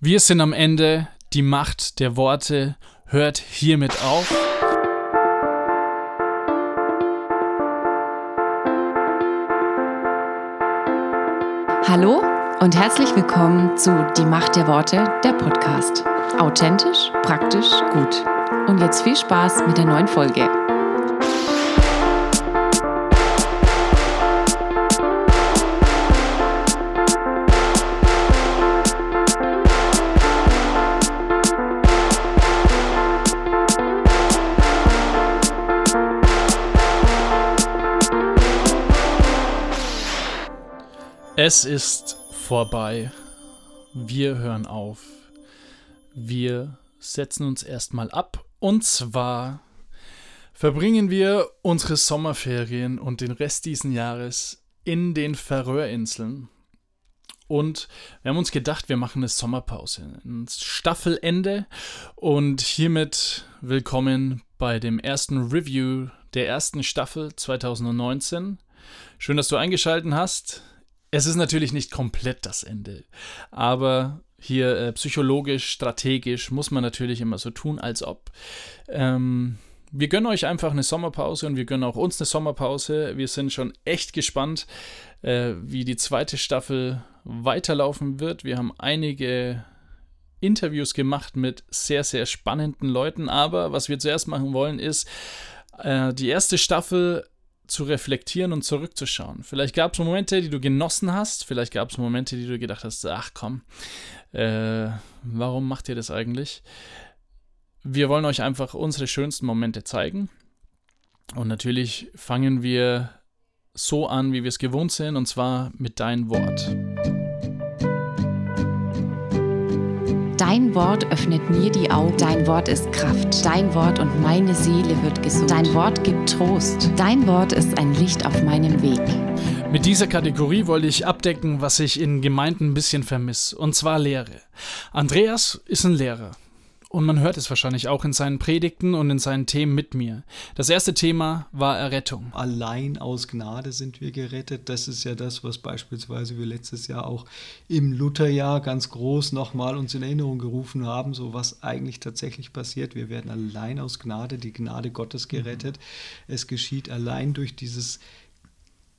Wir sind am Ende. Die Macht der Worte hört hiermit auf. Hallo und herzlich willkommen zu Die Macht der Worte, der Podcast. Authentisch, praktisch, gut. Und jetzt viel Spaß mit der neuen Folge. Es ist vorbei. Wir hören auf. Wir setzen uns erstmal ab. Und zwar verbringen wir unsere Sommerferien und den Rest dieses Jahres in den Färöerinseln. Und wir haben uns gedacht, wir machen eine Sommerpause, ein Staffelende. Und hiermit willkommen bei dem ersten Review der ersten Staffel 2019. Schön, dass du eingeschaltet hast. Es ist natürlich nicht komplett das Ende, aber hier äh, psychologisch, strategisch muss man natürlich immer so tun, als ob. Ähm, wir gönnen euch einfach eine Sommerpause und wir gönnen auch uns eine Sommerpause. Wir sind schon echt gespannt, äh, wie die zweite Staffel weiterlaufen wird. Wir haben einige Interviews gemacht mit sehr, sehr spannenden Leuten, aber was wir zuerst machen wollen, ist äh, die erste Staffel zu reflektieren und zurückzuschauen. Vielleicht gab es Momente, die du genossen hast, vielleicht gab es Momente, die du gedacht hast, ach komm, äh, warum macht ihr das eigentlich? Wir wollen euch einfach unsere schönsten Momente zeigen. Und natürlich fangen wir so an, wie wir es gewohnt sind, und zwar mit dein Wort. Dein Wort öffnet mir die Augen. Dein Wort ist Kraft. Dein Wort und meine Seele wird gesund. Dein Wort gibt Trost. Dein Wort ist ein Licht auf meinem Weg. Mit dieser Kategorie wollte ich abdecken, was ich in Gemeinden ein bisschen vermisse, und zwar Lehre. Andreas ist ein Lehrer. Und man hört es wahrscheinlich auch in seinen Predigten und in seinen Themen mit mir. Das erste Thema war Errettung. Allein aus Gnade sind wir gerettet. Das ist ja das, was beispielsweise wir letztes Jahr auch im Lutherjahr ganz groß nochmal uns in Erinnerung gerufen haben, so was eigentlich tatsächlich passiert. Wir werden allein aus Gnade, die Gnade Gottes gerettet. Es geschieht allein durch dieses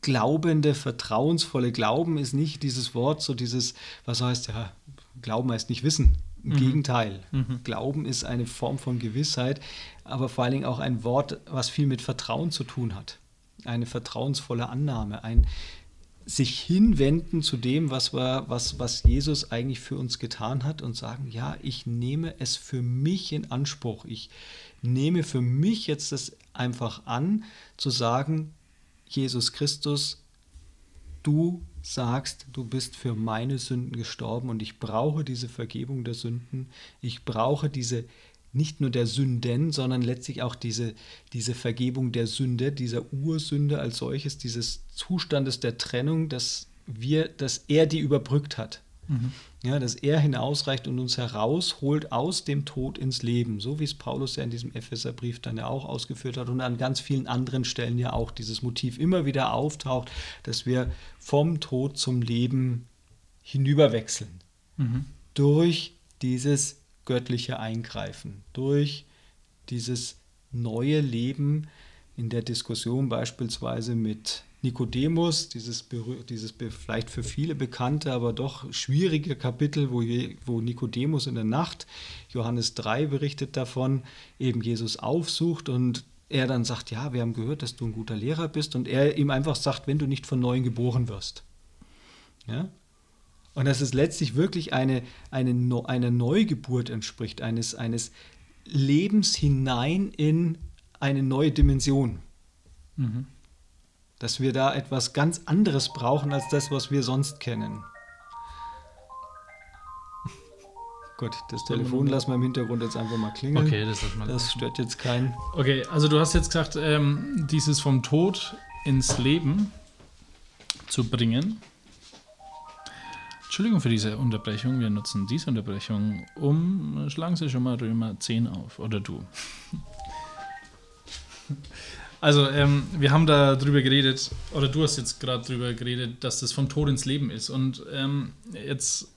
glaubende, vertrauensvolle Glauben ist nicht dieses Wort, so dieses, was heißt ja, Glauben heißt nicht wissen. Im mhm. Gegenteil. Mhm. Glauben ist eine Form von Gewissheit, aber vor allen Dingen auch ein Wort, was viel mit Vertrauen zu tun hat. Eine vertrauensvolle Annahme, ein sich hinwenden zu dem, was, wir, was, was Jesus eigentlich für uns getan hat und sagen, ja, ich nehme es für mich in Anspruch. Ich nehme für mich jetzt das einfach an, zu sagen, Jesus Christus, du sagst, du bist für meine Sünden gestorben und ich brauche diese Vergebung der Sünden. Ich brauche diese nicht nur der Sünden, sondern letztlich auch diese, diese Vergebung der Sünde, dieser Ursünde als solches, dieses Zustandes der Trennung, dass wir, dass er die überbrückt hat. Mhm. Ja, dass er hinausreicht und uns herausholt aus dem Tod ins Leben, so wie es Paulus ja in diesem Epheserbrief dann ja auch ausgeführt hat und an ganz vielen anderen Stellen ja auch dieses Motiv immer wieder auftaucht, dass wir vom Tod zum Leben hinüberwechseln. Mhm. Durch dieses göttliche Eingreifen, durch dieses neue Leben in der Diskussion beispielsweise mit Nikodemus, dieses, dieses vielleicht für viele bekannte, aber doch schwierige Kapitel, wo, wo Nikodemus in der Nacht, Johannes 3 berichtet davon, eben Jesus aufsucht und er dann sagt, ja, wir haben gehört, dass du ein guter Lehrer bist und er ihm einfach sagt, wenn du nicht von neuem geboren wirst. Ja? Und dass es letztlich wirklich eine, eine, eine Neugeburt entspricht, eines, eines Lebens hinein in eine neue Dimension. Mhm dass wir da etwas ganz anderes brauchen als das, was wir sonst kennen. Gut, das Telefon lassen wir im Hintergrund jetzt einfach mal klingeln. Okay, das, mal das stört jetzt keinen. Okay, also du hast jetzt gesagt, ähm, dieses vom Tod ins Leben zu bringen. Entschuldigung für diese Unterbrechung. Wir nutzen diese Unterbrechung, um. Schlagen Sie schon mal Römer 10 auf. Oder du. Also, ähm, wir haben da drüber geredet, oder du hast jetzt gerade drüber geredet, dass das vom Tod ins Leben ist. Und ähm, jetzt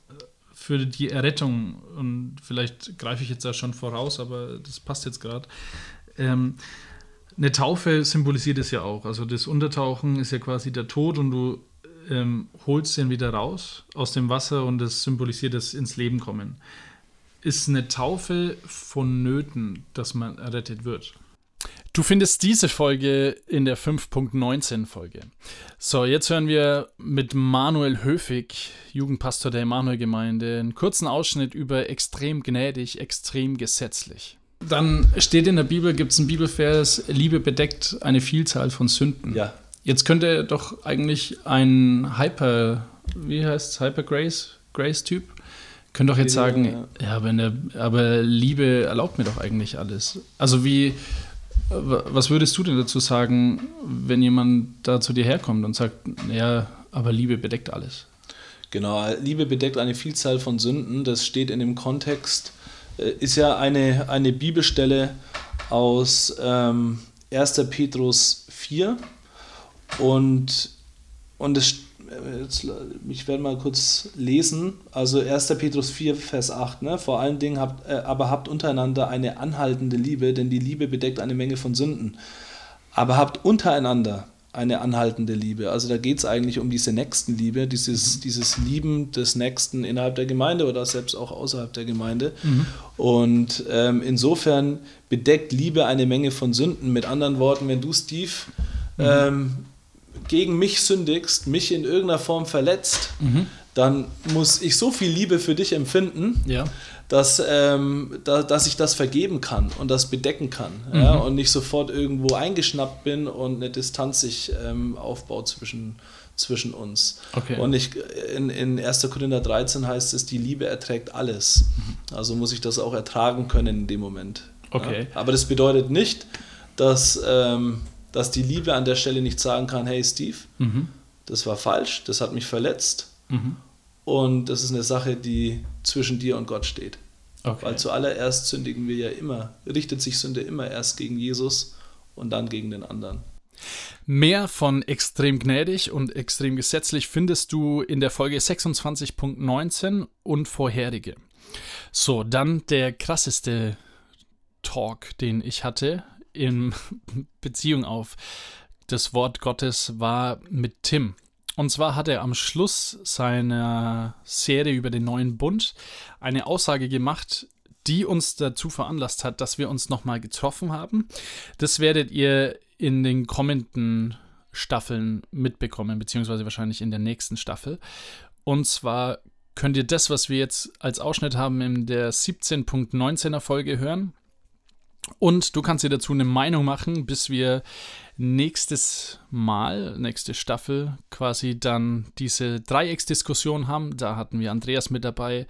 für die Errettung, und vielleicht greife ich jetzt da schon voraus, aber das passt jetzt gerade. Ähm, eine Taufe symbolisiert es ja auch. Also das Untertauchen ist ja quasi der Tod und du ähm, holst den wieder raus aus dem Wasser und das symbolisiert das ins Leben kommen. Ist eine Taufe vonnöten, dass man errettet wird? Du findest diese Folge in der 5.19 Folge. So, jetzt hören wir mit Manuel Höfig, Jugendpastor der Emanuel-Gemeinde, einen kurzen Ausschnitt über extrem gnädig, extrem gesetzlich. Dann steht in der Bibel, gibt es einen Bibelvers, Liebe bedeckt eine Vielzahl von Sünden. Ja. Jetzt könnte doch eigentlich ein Hyper, wie heißt es, Hyper Grace, Grace-Typ, könnte doch jetzt sagen, ja, ja aber, der, aber Liebe erlaubt mir doch eigentlich alles. Also wie, was würdest du denn dazu sagen, wenn jemand da zu dir herkommt und sagt, ja, aber Liebe bedeckt alles? Genau, Liebe bedeckt eine Vielzahl von Sünden. Das steht in dem Kontext, äh, ist ja eine, eine Bibelstelle aus ähm, 1. Petrus 4 und, und es, jetzt, ich werde mal kurz lesen, also 1. Petrus 4, Vers 8, ne? vor allen Dingen habt, äh, aber habt untereinander eine anhaltende Liebe, denn die Liebe bedeckt eine Menge von Sünden. Aber habt untereinander eine anhaltende Liebe. Also da geht es eigentlich um diese Nächstenliebe, dieses, mhm. dieses Lieben des Nächsten innerhalb der Gemeinde oder selbst auch außerhalb der Gemeinde. Mhm. Und ähm, insofern bedeckt Liebe eine Menge von Sünden. Mit anderen Worten, wenn du, Steve, mhm. ähm, gegen mich sündigst, mich in irgendeiner Form verletzt, mhm. dann muss ich so viel Liebe für dich empfinden, ja. dass, ähm, da, dass ich das vergeben kann und das bedecken kann. Mhm. Ja, und nicht sofort irgendwo eingeschnappt bin und eine Distanz sich ähm, aufbaut zwischen, zwischen uns. Okay. Und ich, in, in 1. Korinther 13 heißt es, die Liebe erträgt alles. Mhm. Also muss ich das auch ertragen können in dem Moment. Okay. Ja? Aber das bedeutet nicht, dass ähm, dass die Liebe an der Stelle nicht sagen kann, hey Steve, mhm. das war falsch, das hat mich verletzt mhm. und das ist eine Sache, die zwischen dir und Gott steht. Okay. Weil zuallererst sündigen wir ja immer, richtet sich Sünde immer erst gegen Jesus und dann gegen den anderen. Mehr von extrem gnädig und extrem gesetzlich findest du in der Folge 26.19 und vorherige. So, dann der krasseste Talk, den ich hatte in Beziehung auf das Wort Gottes war mit Tim. Und zwar hat er am Schluss seiner Serie über den neuen Bund eine Aussage gemacht, die uns dazu veranlasst hat, dass wir uns nochmal getroffen haben. Das werdet ihr in den kommenden Staffeln mitbekommen, beziehungsweise wahrscheinlich in der nächsten Staffel. Und zwar könnt ihr das, was wir jetzt als Ausschnitt haben, in der 17.19er Folge hören. Und du kannst dir dazu eine Meinung machen, bis wir nächstes Mal, nächste Staffel, quasi dann diese Dreiecksdiskussion haben. Da hatten wir Andreas mit dabei.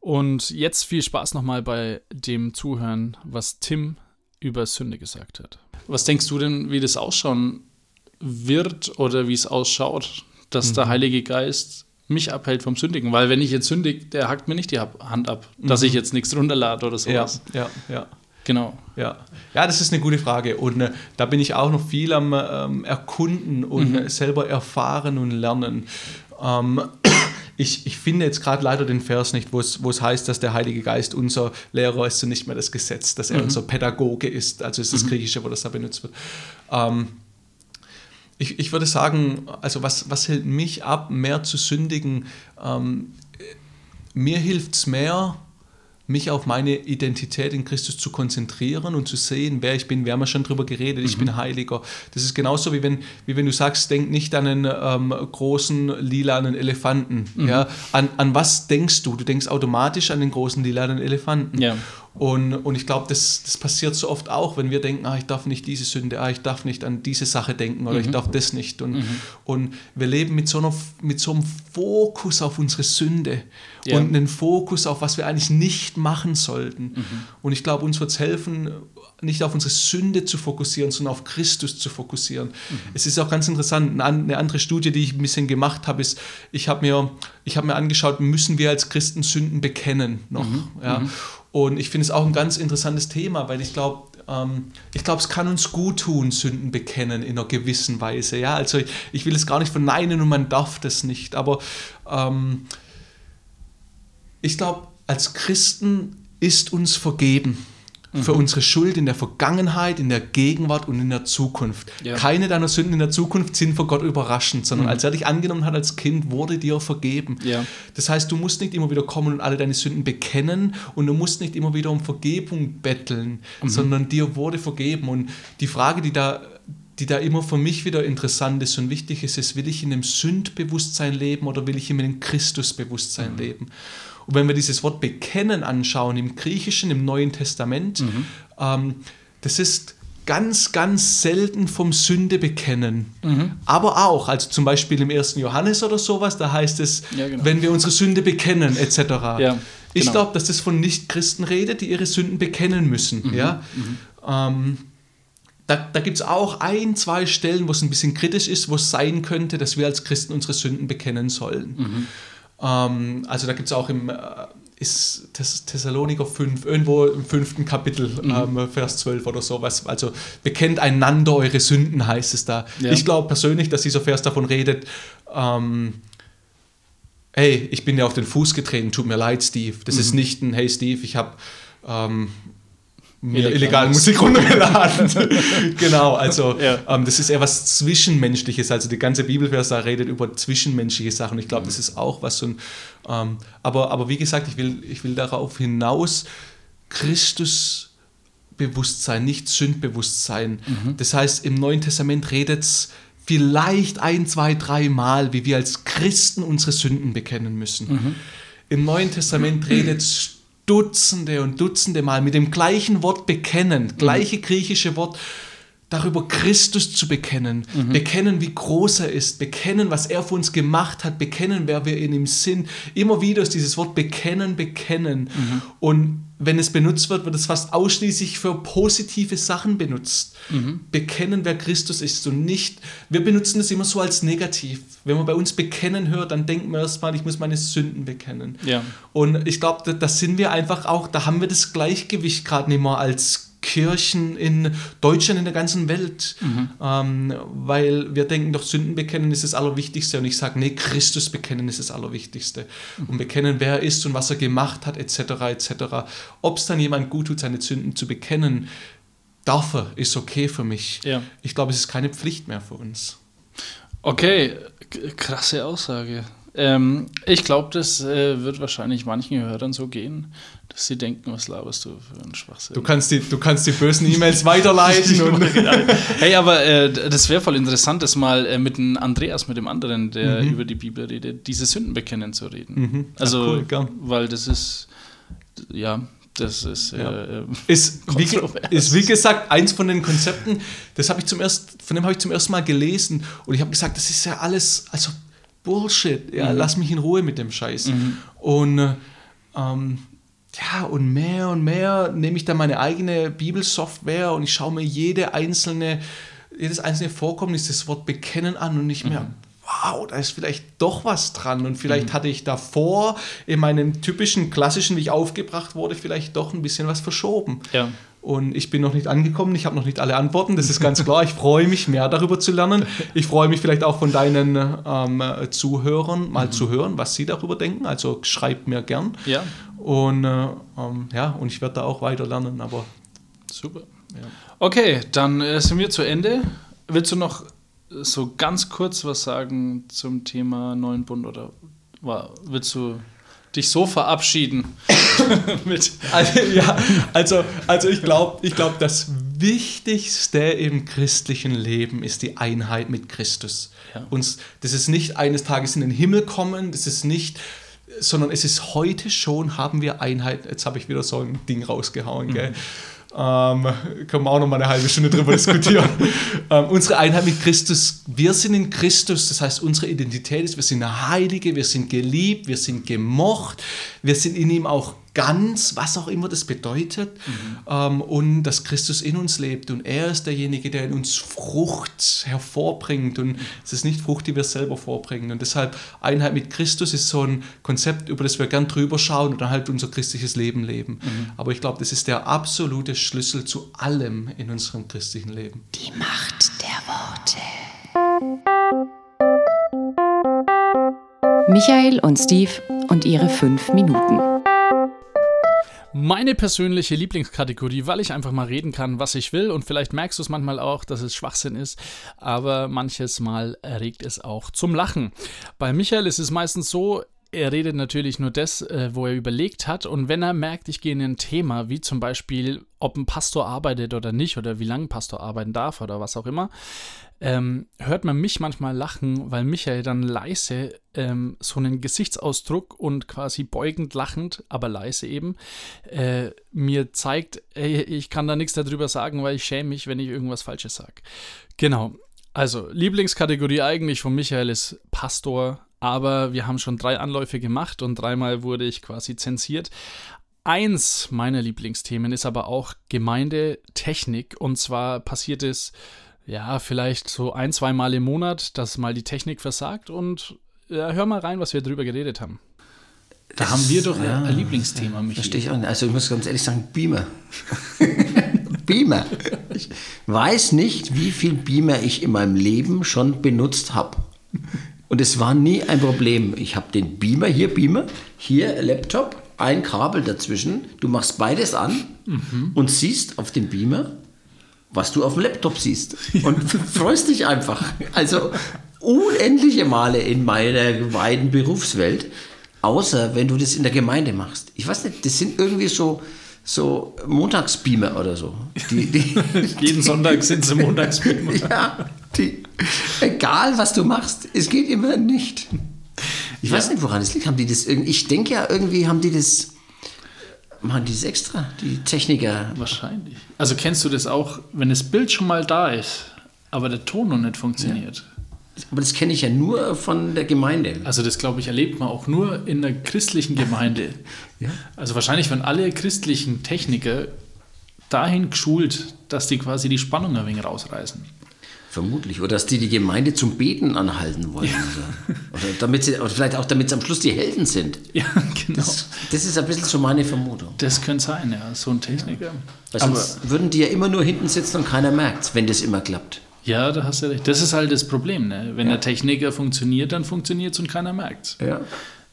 Und jetzt viel Spaß nochmal bei dem Zuhören, was Tim über Sünde gesagt hat. Was denkst du denn, wie das ausschauen wird oder wie es ausschaut, dass mhm. der Heilige Geist mich abhält vom Sündigen? Weil wenn ich jetzt sündige, der hackt mir nicht die Hand ab, mhm. dass ich jetzt nichts runterlade oder sowas. Ja, ja, ja. Genau. Ja. ja, das ist eine gute Frage. Und äh, da bin ich auch noch viel am ähm, Erkunden und mhm. selber erfahren und lernen. Ähm, ich, ich finde jetzt gerade leider den Vers nicht, wo es, wo es heißt, dass der Heilige Geist unser Lehrer ist und nicht mehr das Gesetz, dass er mhm. unser Pädagoge ist. Also ist das mhm. Griechische, wo das da benutzt wird. Ähm, ich, ich würde sagen, also was, was hält mich ab, mehr zu sündigen? Ähm, mir hilft es mehr, mich auf meine Identität in Christus zu konzentrieren und zu sehen, wer ich bin. Wir haben ja schon darüber geredet, ich mhm. bin Heiliger. Das ist genauso wie wenn, wie wenn du sagst, denk nicht an einen ähm, großen lilanen Elefanten. Mhm. Ja? An, an was denkst du? Du denkst automatisch an den großen lilanen Elefanten. Ja. Und, und ich glaube, das, das passiert so oft auch, wenn wir denken, ah, ich darf nicht diese Sünde, ah, ich darf nicht an diese Sache denken oder mhm. ich darf das nicht. Und, mhm. und wir leben mit so, einer, mit so einem Fokus auf unsere Sünde ja. und einen Fokus auf, was wir eigentlich nicht machen sollten. Mhm. Und ich glaube, uns wird es helfen, nicht auf unsere Sünde zu fokussieren, sondern auf Christus zu fokussieren. Mhm. Es ist auch ganz interessant, eine andere Studie, die ich ein bisschen gemacht habe, ist, ich habe mir, hab mir angeschaut, müssen wir als Christen Sünden bekennen noch? Mhm. Ja? Und ich finde es auch ein ganz interessantes Thema, weil ich glaube, ähm, ich glaube, es kann uns gut tun, Sünden bekennen in einer gewissen Weise. Ja, also ich, ich will es gar nicht verneinen und man darf das nicht, aber ähm, ich glaube, als Christen ist uns vergeben für Mhm. unsere Schuld in der Vergangenheit, in der Gegenwart und in der Zukunft. Ja. Mhm. Keine deiner Sünden in der Zukunft sind vor Gott überraschend, sondern als er dich angenommen hat als Kind, wurde dir vergeben. Ja. Das heißt, du musst nicht immer wieder kommen und alle deine Sünden bekennen und du musst nicht immer wieder um Vergebung betteln, Mhm. sondern dir wurde vergeben. Und die Frage, die da die da immer für mich wieder interessant ist und wichtig ist, ist, will ich in dem Sündbewusstsein leben oder will ich in dem Christusbewusstsein leben? Und wenn wir dieses Wort bekennen anschauen, im Griechischen, im Neuen Testament, ähm, das ist ganz, ganz selten vom Sünde bekennen. Aber auch, also zum Beispiel im 1. Johannes oder sowas, da heißt es, Ja, genau. wenn wir unsere Sünde bekennen, etc. Ja, ich genau. glaube, dass das von Nichtchristen redet, die ihre Sünden bekennen müssen. Mhm, Ja? Ähm, da, da gibt es auch ein, zwei Stellen, wo es ein bisschen kritisch ist, wo es sein könnte, dass wir als Christen unsere Sünden bekennen sollen. Ähm, also da gibt es auch im äh, ist Thess Thessaloniker 5, irgendwo im fünften Kapitel, Mhm. ähm, Vers 12 oder sowas. Also bekennt einander eure Sünden, heißt es da. Ja. Ich glaube persönlich, dass dieser Vers davon redet, ähm, hey, ich bin dir auf den Fuß getreten, tut mir leid, Steve. Das Mhm. ist nicht ein, hey Steve, ich habe ähm, mir Illegal illegal Musik. Runtergeladen. genau, also Ja. ähm, das ist eher was Zwischenmenschliches. Also die ganze Bibelvers da redet über zwischenmenschliche Sachen. Ich glaube, das ist auch was so ein. Ähm, aber, aber wie gesagt, ich will, ich will darauf hinaus, Christus Bewusstsein, nicht Sündbewusstsein. Das heißt, im Neuen Testament redet es vielleicht ein, zwei, drei Mal, wie wir als Christen unsere Sünden bekennen müssen. Im Neuen Testament redet es Dutzende und Dutzende Mal mit dem gleichen Wort bekennen, gleiche griechische Wort, darüber Christus zu bekennen, bekennen, wie groß er ist, bekennen, was er für uns gemacht hat, bekennen, wer wir in ihm sind. Immer wieder ist dieses Wort bekennen, bekennen. Und wenn es benutzt wird, wird es fast ausschließlich für positive Sachen benutzt. Bekennen, wer Christus ist und nicht, wir benutzen es immer so als negativ. Wenn man bei uns bekennen hört, dann denken wir erstmal, ich muss meine Sünden bekennen. Ja. Und ich glaube, da, da sind wir einfach auch, da haben wir das Gleichgewicht gerade nicht mehr als Kirchen in Deutschland, in der ganzen Welt. Ähm, weil wir denken doch, Sünden bekennen ist das Allerwichtigste. Und ich sage, nee, Christus bekennen ist das Allerwichtigste. Und bekennen, wer er ist und was er gemacht hat, etc., etc. Ob es dann jemand gut tut, seine Sünden zu bekennen, darf er, ist okay für mich. Ja. Ich glaube, es ist keine Pflicht mehr für uns. Okay, krasse Aussage. Ähm, ich glaube, das äh, wird wahrscheinlich manchen Hörern so gehen, sie denken, was laberst du für einen Schwachsinn. Du kannst die, du kannst die bösen E-Mails weiterleiten. und hey, aber äh, das wäre voll interessant, das mal äh, mit dem Andreas, mit dem anderen, der über die Bibel redet, diese Sünden bekennen zu reden. Mhm. Also, cool, gern. weil das ist, ja, das ist, Ja. äh, äh, ist wie, ist wie gesagt eins von den Konzepten, das habe ich zum ersten, von dem habe ich zum ersten Mal gelesen und ich habe gesagt, das ist ja alles, also Bullshit, ja, lass mich in Ruhe mit dem Scheiß. Und äh, ähm, ja, und mehr und mehr nehme ich dann meine eigene Bibelsoftware und ich schaue mir jede einzelne, jedes einzelne Vorkommnis des Wort bekennen an und nicht mehr. Wow, da ist vielleicht doch was dran. Und vielleicht hatte ich davor in meinem typischen klassischen, wie ich aufgebracht wurde, vielleicht doch ein bisschen was verschoben. Ja. Und ich bin noch nicht angekommen, ich habe noch nicht alle Antworten, das ist ganz klar. Ich freue mich mehr darüber zu lernen. Ich freue mich vielleicht auch von deinen ähm, Zuhörern mal zu hören, was sie darüber denken. Also schreibt mir gern. ja, Und äh, ähm, ja, und ich werde da auch weiter lernen. Aber super. Ja. Okay, dann äh, sind wir zu Ende. Willst du noch so ganz kurz was sagen zum Thema neuen Bund oder willst du dich so verabschieden mit Also, ja, also, also ich glaube, ich glaub, das Wichtigste im christlichen Leben ist die Einheit mit Christus. Ja. Uns, das ist nicht eines Tages in den Himmel kommen, das ist nicht, sondern es ist heute schon, haben wir Einheit. Jetzt habe ich wieder so ein Ding rausgehauen, gell? Ähm, können wir auch noch mal eine halbe Stunde drüber diskutieren. ähm, unsere Einheit mit Christus, wir sind in Christus, das heißt, unsere Identität ist, wir sind Heilige, wir sind geliebt, wir sind gemocht, wir sind in ihm auch ganz, was auch immer das bedeutet, ähm, und dass Christus in uns lebt und er ist derjenige, der in uns Frucht hervorbringt und es ist nicht Frucht, die wir selber vorbringen und deshalb Einheit mit Christus ist so ein Konzept, über das wir gern drüber schauen und dann halt unser christliches Leben leben. Aber ich glaube, das ist der absolute Schlüssel zu allem in unserem christlichen Leben. Die Macht der Worte. Michael und Steve und ihre fünf Minuten. Meine persönliche Lieblingskategorie, weil ich einfach mal reden kann, was ich will und vielleicht merkst du es manchmal auch, dass es Schwachsinn ist, aber manches Mal erregt es auch zum Lachen. Bei Michael ist es meistens so, er redet natürlich nur das, äh, wo er überlegt hat. Und wenn er merkt, ich gehe in ein Thema, wie zum Beispiel, ob ein Pastor arbeitet oder nicht, oder wie lange ein Pastor arbeiten darf oder was auch immer, ähm, hört man mich manchmal lachen, weil Michael dann leise ähm, so einen Gesichtsausdruck und quasi beugend lachend, aber leise eben, äh, mir zeigt, ey, ich kann da nichts darüber sagen, weil ich schäme mich, wenn ich irgendwas Falsches sage. Genau. Also, Lieblingskategorie eigentlich von Michael ist Pastor, aber wir haben schon drei Anläufe gemacht und dreimal wurde ich quasi zensiert. Eins meiner Lieblingsthemen ist aber auch Gemeindetechnik und zwar passiert es ja vielleicht so ein, zwei Mal im Monat, dass mal die Technik versagt und ja, hör mal rein, was wir drüber geredet haben. Da das, haben wir doch ja, ein Lieblingsthema, Michael. Verstehe ich auch nicht. Also ich muss ganz ehrlich sagen, Beamer. Beamer. Ich weiß nicht, wie viel Beamer ich in meinem Leben schon benutzt habe. Und es war nie ein Problem. Ich habe den Beamer, hier Beamer, hier Laptop, ein Kabel dazwischen. Du machst beides an mhm. und siehst auf dem Beamer, was du auf dem Laptop siehst. Und freust dich einfach. Also unendliche Male in meiner beiden Berufswelt, außer wenn du das in der Gemeinde machst. Ich weiß nicht, das sind irgendwie so, so Montagsbeamer oder so. Die, die Jeden Sonntag sind sie Montagsbeamer. ja, die, egal was du machst, es geht immer nicht. Ich ja. weiß nicht, woran es liegt. Haben die das irgendwie, ich denke ja, irgendwie haben die das, machen die das extra, die Techniker. Wahrscheinlich. Also kennst du das auch, wenn das Bild schon mal da ist, aber der Ton noch nicht funktioniert? Ja. Aber das kenne ich ja nur von der Gemeinde. Also das, glaube ich, erlebt man auch nur in der christlichen Gemeinde. ja. Also wahrscheinlich werden alle christlichen Techniker dahin geschult, dass die quasi die Spannung ein wenig rausreißen. Vermutlich. Oder dass die die Gemeinde zum Beten anhalten wollen. Ja. Oder, damit sie, oder vielleicht auch, damit sie am Schluss die Helden sind. Ja, genau. Das, das ist ein bisschen so meine Vermutung. Das könnte sein, ja. So ein Techniker. Weil sonst Aber, würden die ja immer nur hinten sitzen und keiner merkt wenn das immer klappt. Ja, da hast du recht. Das ist halt das Problem. Ne? Wenn ja. der Techniker funktioniert, dann funktioniert es und keiner merkt es. Ja.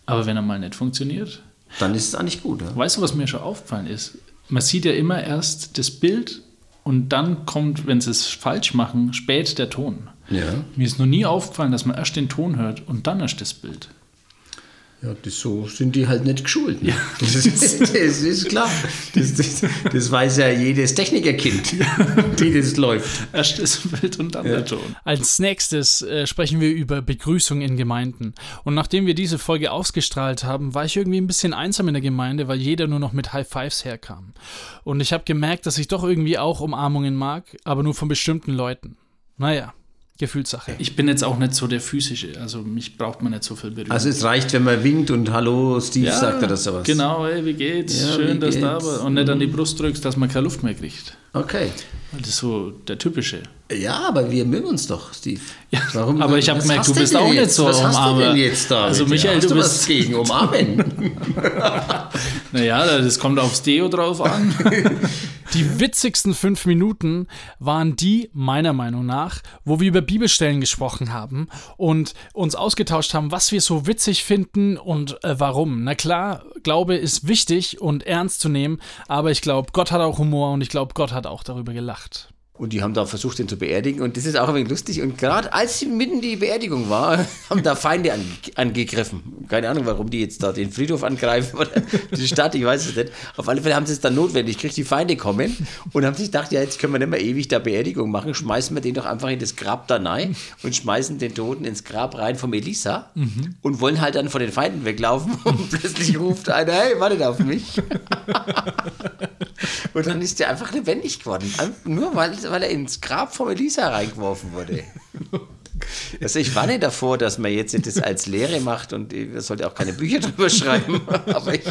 Aber wenn er mal nicht funktioniert. Dann ist es eigentlich gut. Ja? Weißt du, was mir schon aufgefallen ist? Man sieht ja immer erst das Bild und dann kommt, wenn sie es falsch machen, spät der Ton. Ja. Mir ist noch nie aufgefallen, dass man erst den Ton hört und dann erst das Bild. Ja, das, so sind die halt nicht geschult. Ne? Ja. Das, ist, das, ist, klar. Das, das, das, weiß ja jedes Technikerkind, wie das läuft. Erst das Bild und dann ja. der Ton. Als nächstes äh, sprechen wir über Begrüßung in Gemeinden. Und nachdem wir diese Folge ausgestrahlt haben, war ich irgendwie ein bisschen einsam in der Gemeinde, weil jeder nur noch mit High Fives herkam. Und ich habe gemerkt, dass ich doch irgendwie auch Umarmungen mag, aber nur von bestimmten Leuten. Naja, Gefühlssache. Ich bin jetzt auch nicht so der physische, also mich braucht man nicht so viel berühren. Also es reicht, wenn man winkt und Hallo Steve ja, sagt er das sowas. Genau, ey, wie geht's? Ja, Schön, wie dass du da bist. Und nicht an die Brust drückst, dass man keine Luft mehr kriegt. Okay. Das ist so der typische. Ja, aber wir mögen uns doch, Steve. Ja, Warum, aber ich habe gemerkt, du bist auch nicht so was hast du denn jetzt da? Also Michael, du, du bist gegen umarmen. naja, das kommt aufs Deo drauf an. Die witzigsten fünf Minuten waren die, meiner Meinung nach, wo wir über Bibelstellen gesprochen haben und uns ausgetauscht haben, was wir so witzig finden und äh, warum. Na klar, Glaube ist wichtig und ernst zu nehmen, aber ich glaube, Gott hat auch Humor und ich glaube, Gott hat auch darüber gelacht. Und die haben da versucht, ihn zu beerdigen. Und das ist auch ein wenig lustig. Und gerade als mitten die Beerdigung war, haben da Feinde an, angegriffen. Keine Ahnung, warum die jetzt da den Friedhof angreifen oder die Stadt, ich weiß es nicht. Auf alle Fälle haben sie es dann notwendig gekriegt, die Feinde kommen und haben sich gedacht, ja, jetzt können wir nicht mehr ewig da Beerdigung machen. Schmeißen wir den doch einfach in das Grab da rein und schmeißen den Toten ins Grab rein von Elisa mhm. und wollen halt dann von den Feinden weglaufen. Und plötzlich ruft einer, hey, wartet auf mich. und dann ist der einfach lebendig geworden. Nur weil weil er ins Grab von Elisa reingeworfen wurde. Also ich warne davor, dass man jetzt das als Lehre macht und man sollte auch keine Bücher drüber schreiben. Aber ich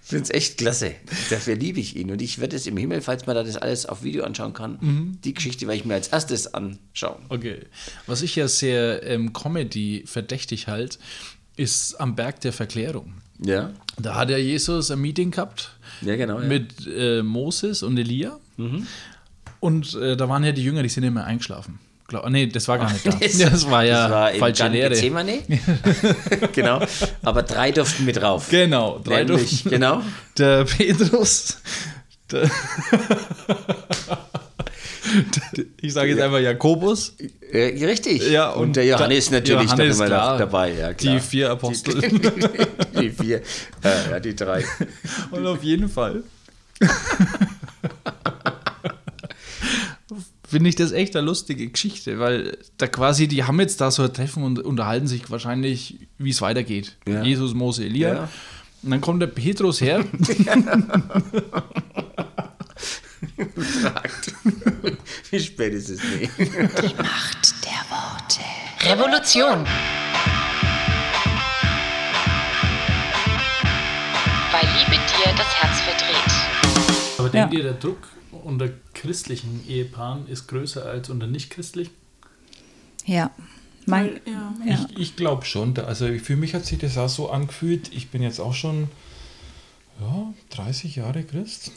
finde es echt klasse. Dafür liebe ich ihn. Und ich werde es im Himmel, falls man da das alles auf Video anschauen kann, mhm. die Geschichte werde ich mir als erstes anschauen. Okay. Was ich ja sehr ähm, Comedy verdächtig halte, ist am Berg der Verklärung. Ja. Da hat ja Jesus ein Meeting gehabt ja, genau, ja. mit äh, Moses und Elia. Mhm. Und äh, da waren ja die Jünger, die sind immer eingeschlafen. Glaub, nee, das war gar nicht da. Das- Das war ja das war falsche Lehre. Genau. Aber drei durften mit drauf. Genau, drei Nämlich, durften. genau. Der Petrus. Der ich sage jetzt einfach Jakobus, richtig. Ja, und, und der Johannes natürlich Johannes, noch immer klar. dabei. Ja, klar. die vier Apostel. Die, die vier. Äh, ja, die drei. Und auf jeden Fall finde ich das echt eine lustige Geschichte, weil da quasi, die haben jetzt da so ein Treffen und unterhalten sich wahrscheinlich, wie es weitergeht. Ja. Jesus, Mose, Elia. Ja. Und dann kommt der Petrus her. Fragt. Wie spät ist es? Nee. Macht der Worte. Revolution. Weil Liebe dir das Herz verdreht. Aber denkt Ja. ihr, der Druck unter christlichen Ehepaaren ist größer als unter nicht-christlichen? Ja. Mein, Ja. Ich, ich glaube schon. Also für mich hat sich das auch so angefühlt. Ich bin jetzt auch schon ja, 30 Jahre Christ.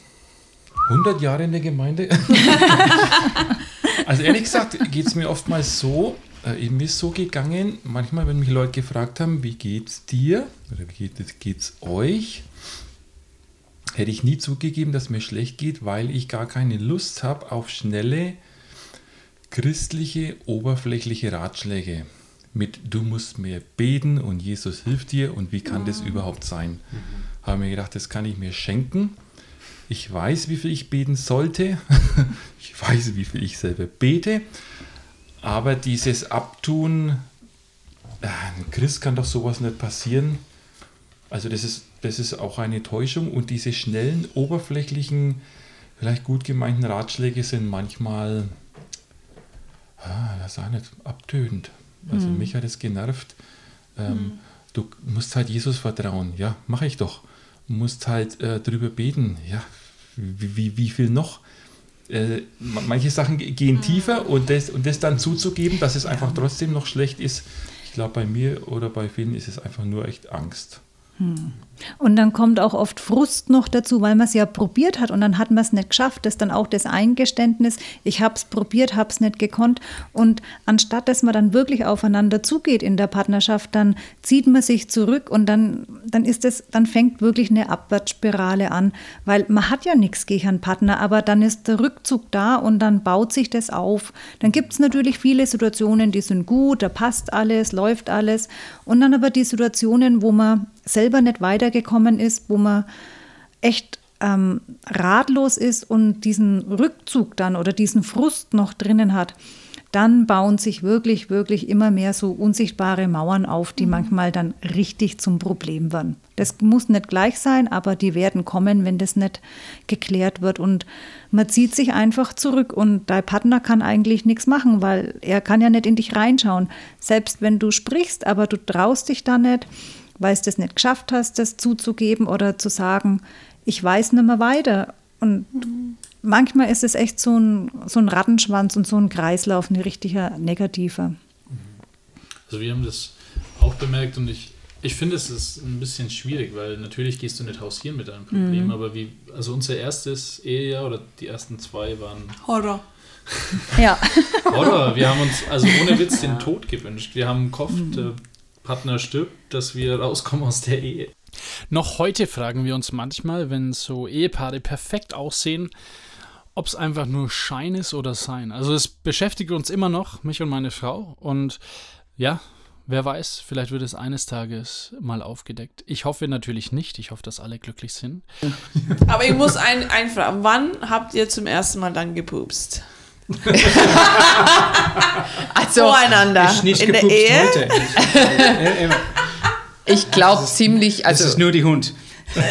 100 Jahre in der Gemeinde. also ehrlich gesagt geht es mir oftmals so, äh, mir ist so gegangen, manchmal, wenn mich Leute gefragt haben, wie geht's dir oder wie geht es geht's euch, hätte ich nie zugegeben, dass mir schlecht geht, weil ich gar keine Lust habe auf schnelle christliche, oberflächliche Ratschläge mit du musst mehr beten und Jesus hilft dir und wie kann das überhaupt sein? Habe mir gedacht, das kann ich mir schenken. Ich weiß, wie viel ich beten sollte. ich weiß, wie viel ich selber bete. Aber dieses Abtun, äh, ein Christ kann doch sowas nicht passieren. Also das ist, das ist auch eine Täuschung und diese schnellen, oberflächlichen, vielleicht gut gemeinten Ratschläge sind manchmal, ah, das ist nicht abtötend. Also mich hat es genervt. Ähm, Du musst halt Jesus vertrauen. Ja, mache ich doch. Du musst halt äh, drüber beten. Ja, wie, wie, wie viel noch? Äh, ma- manche Sachen ge- gehen tiefer und das, und das dann zuzugeben, dass es einfach trotzdem noch schlecht ist. Ich glaube, bei mir oder bei vielen ist es einfach nur echt Angst. Und dann kommt auch oft Frust noch dazu, weil man es ja probiert hat und dann hat man es nicht geschafft. Das ist dann auch das Eingeständnis, ich habe es probiert, habe es nicht gekonnt. Und anstatt dass man dann wirklich aufeinander zugeht in der Partnerschaft, dann zieht man sich zurück und dann, dann ist es, dann fängt wirklich eine Abwärtsspirale an, weil man hat ja nichts gegen einen Partner, aber dann ist der Rückzug da und dann baut sich das auf. Dann gibt es natürlich viele Situationen, die sind gut, da passt alles, läuft alles. Und dann aber die Situationen, wo man selber nicht weitergekommen ist, wo man echt ähm, ratlos ist und diesen Rückzug dann oder diesen Frust noch drinnen hat, dann bauen sich wirklich, wirklich immer mehr so unsichtbare Mauern auf, die manchmal dann richtig zum Problem werden. Das muss nicht gleich sein, aber die werden kommen, wenn das nicht geklärt wird. Und man zieht sich einfach zurück und dein Partner kann eigentlich nichts machen, weil er kann ja nicht in dich reinschauen. Selbst wenn du sprichst, aber du traust dich da nicht, weil du das nicht geschafft hast, das zuzugeben oder zu sagen, ich weiß nicht mehr weiter. Und manchmal ist es echt so ein, so ein Rattenschwanz und so ein Kreislauf, ein richtiger negativer. Also wir haben das auch bemerkt und ich, ich finde es ist ein bisschen schwierig, weil natürlich gehst du nicht hausieren mit deinem Problem, aber wie, also unser erstes Ehejahr oder die ersten zwei waren Horror. Ja. Horror. Wir haben uns also ohne Witz den Tod gewünscht. Wir haben gehofft, der Partner stirbt, dass wir rauskommen aus der Ehe. Noch heute fragen wir uns manchmal, wenn so Ehepaare perfekt aussehen, ob es einfach nur Schein ist oder Sein. Also es beschäftigt uns immer noch, mich und meine Frau. Und ja, wer weiß, vielleicht wird es eines Tages mal aufgedeckt. Ich hoffe natürlich nicht. Ich hoffe, dass alle glücklich sind. Aber ich muss ein, einfragen, wann habt ihr zum ersten Mal dann gepupst? Also, Voreinander. Nicht In der Ehe? heute. Ich glaube ziemlich, Das ist also nur die Hund. Ja,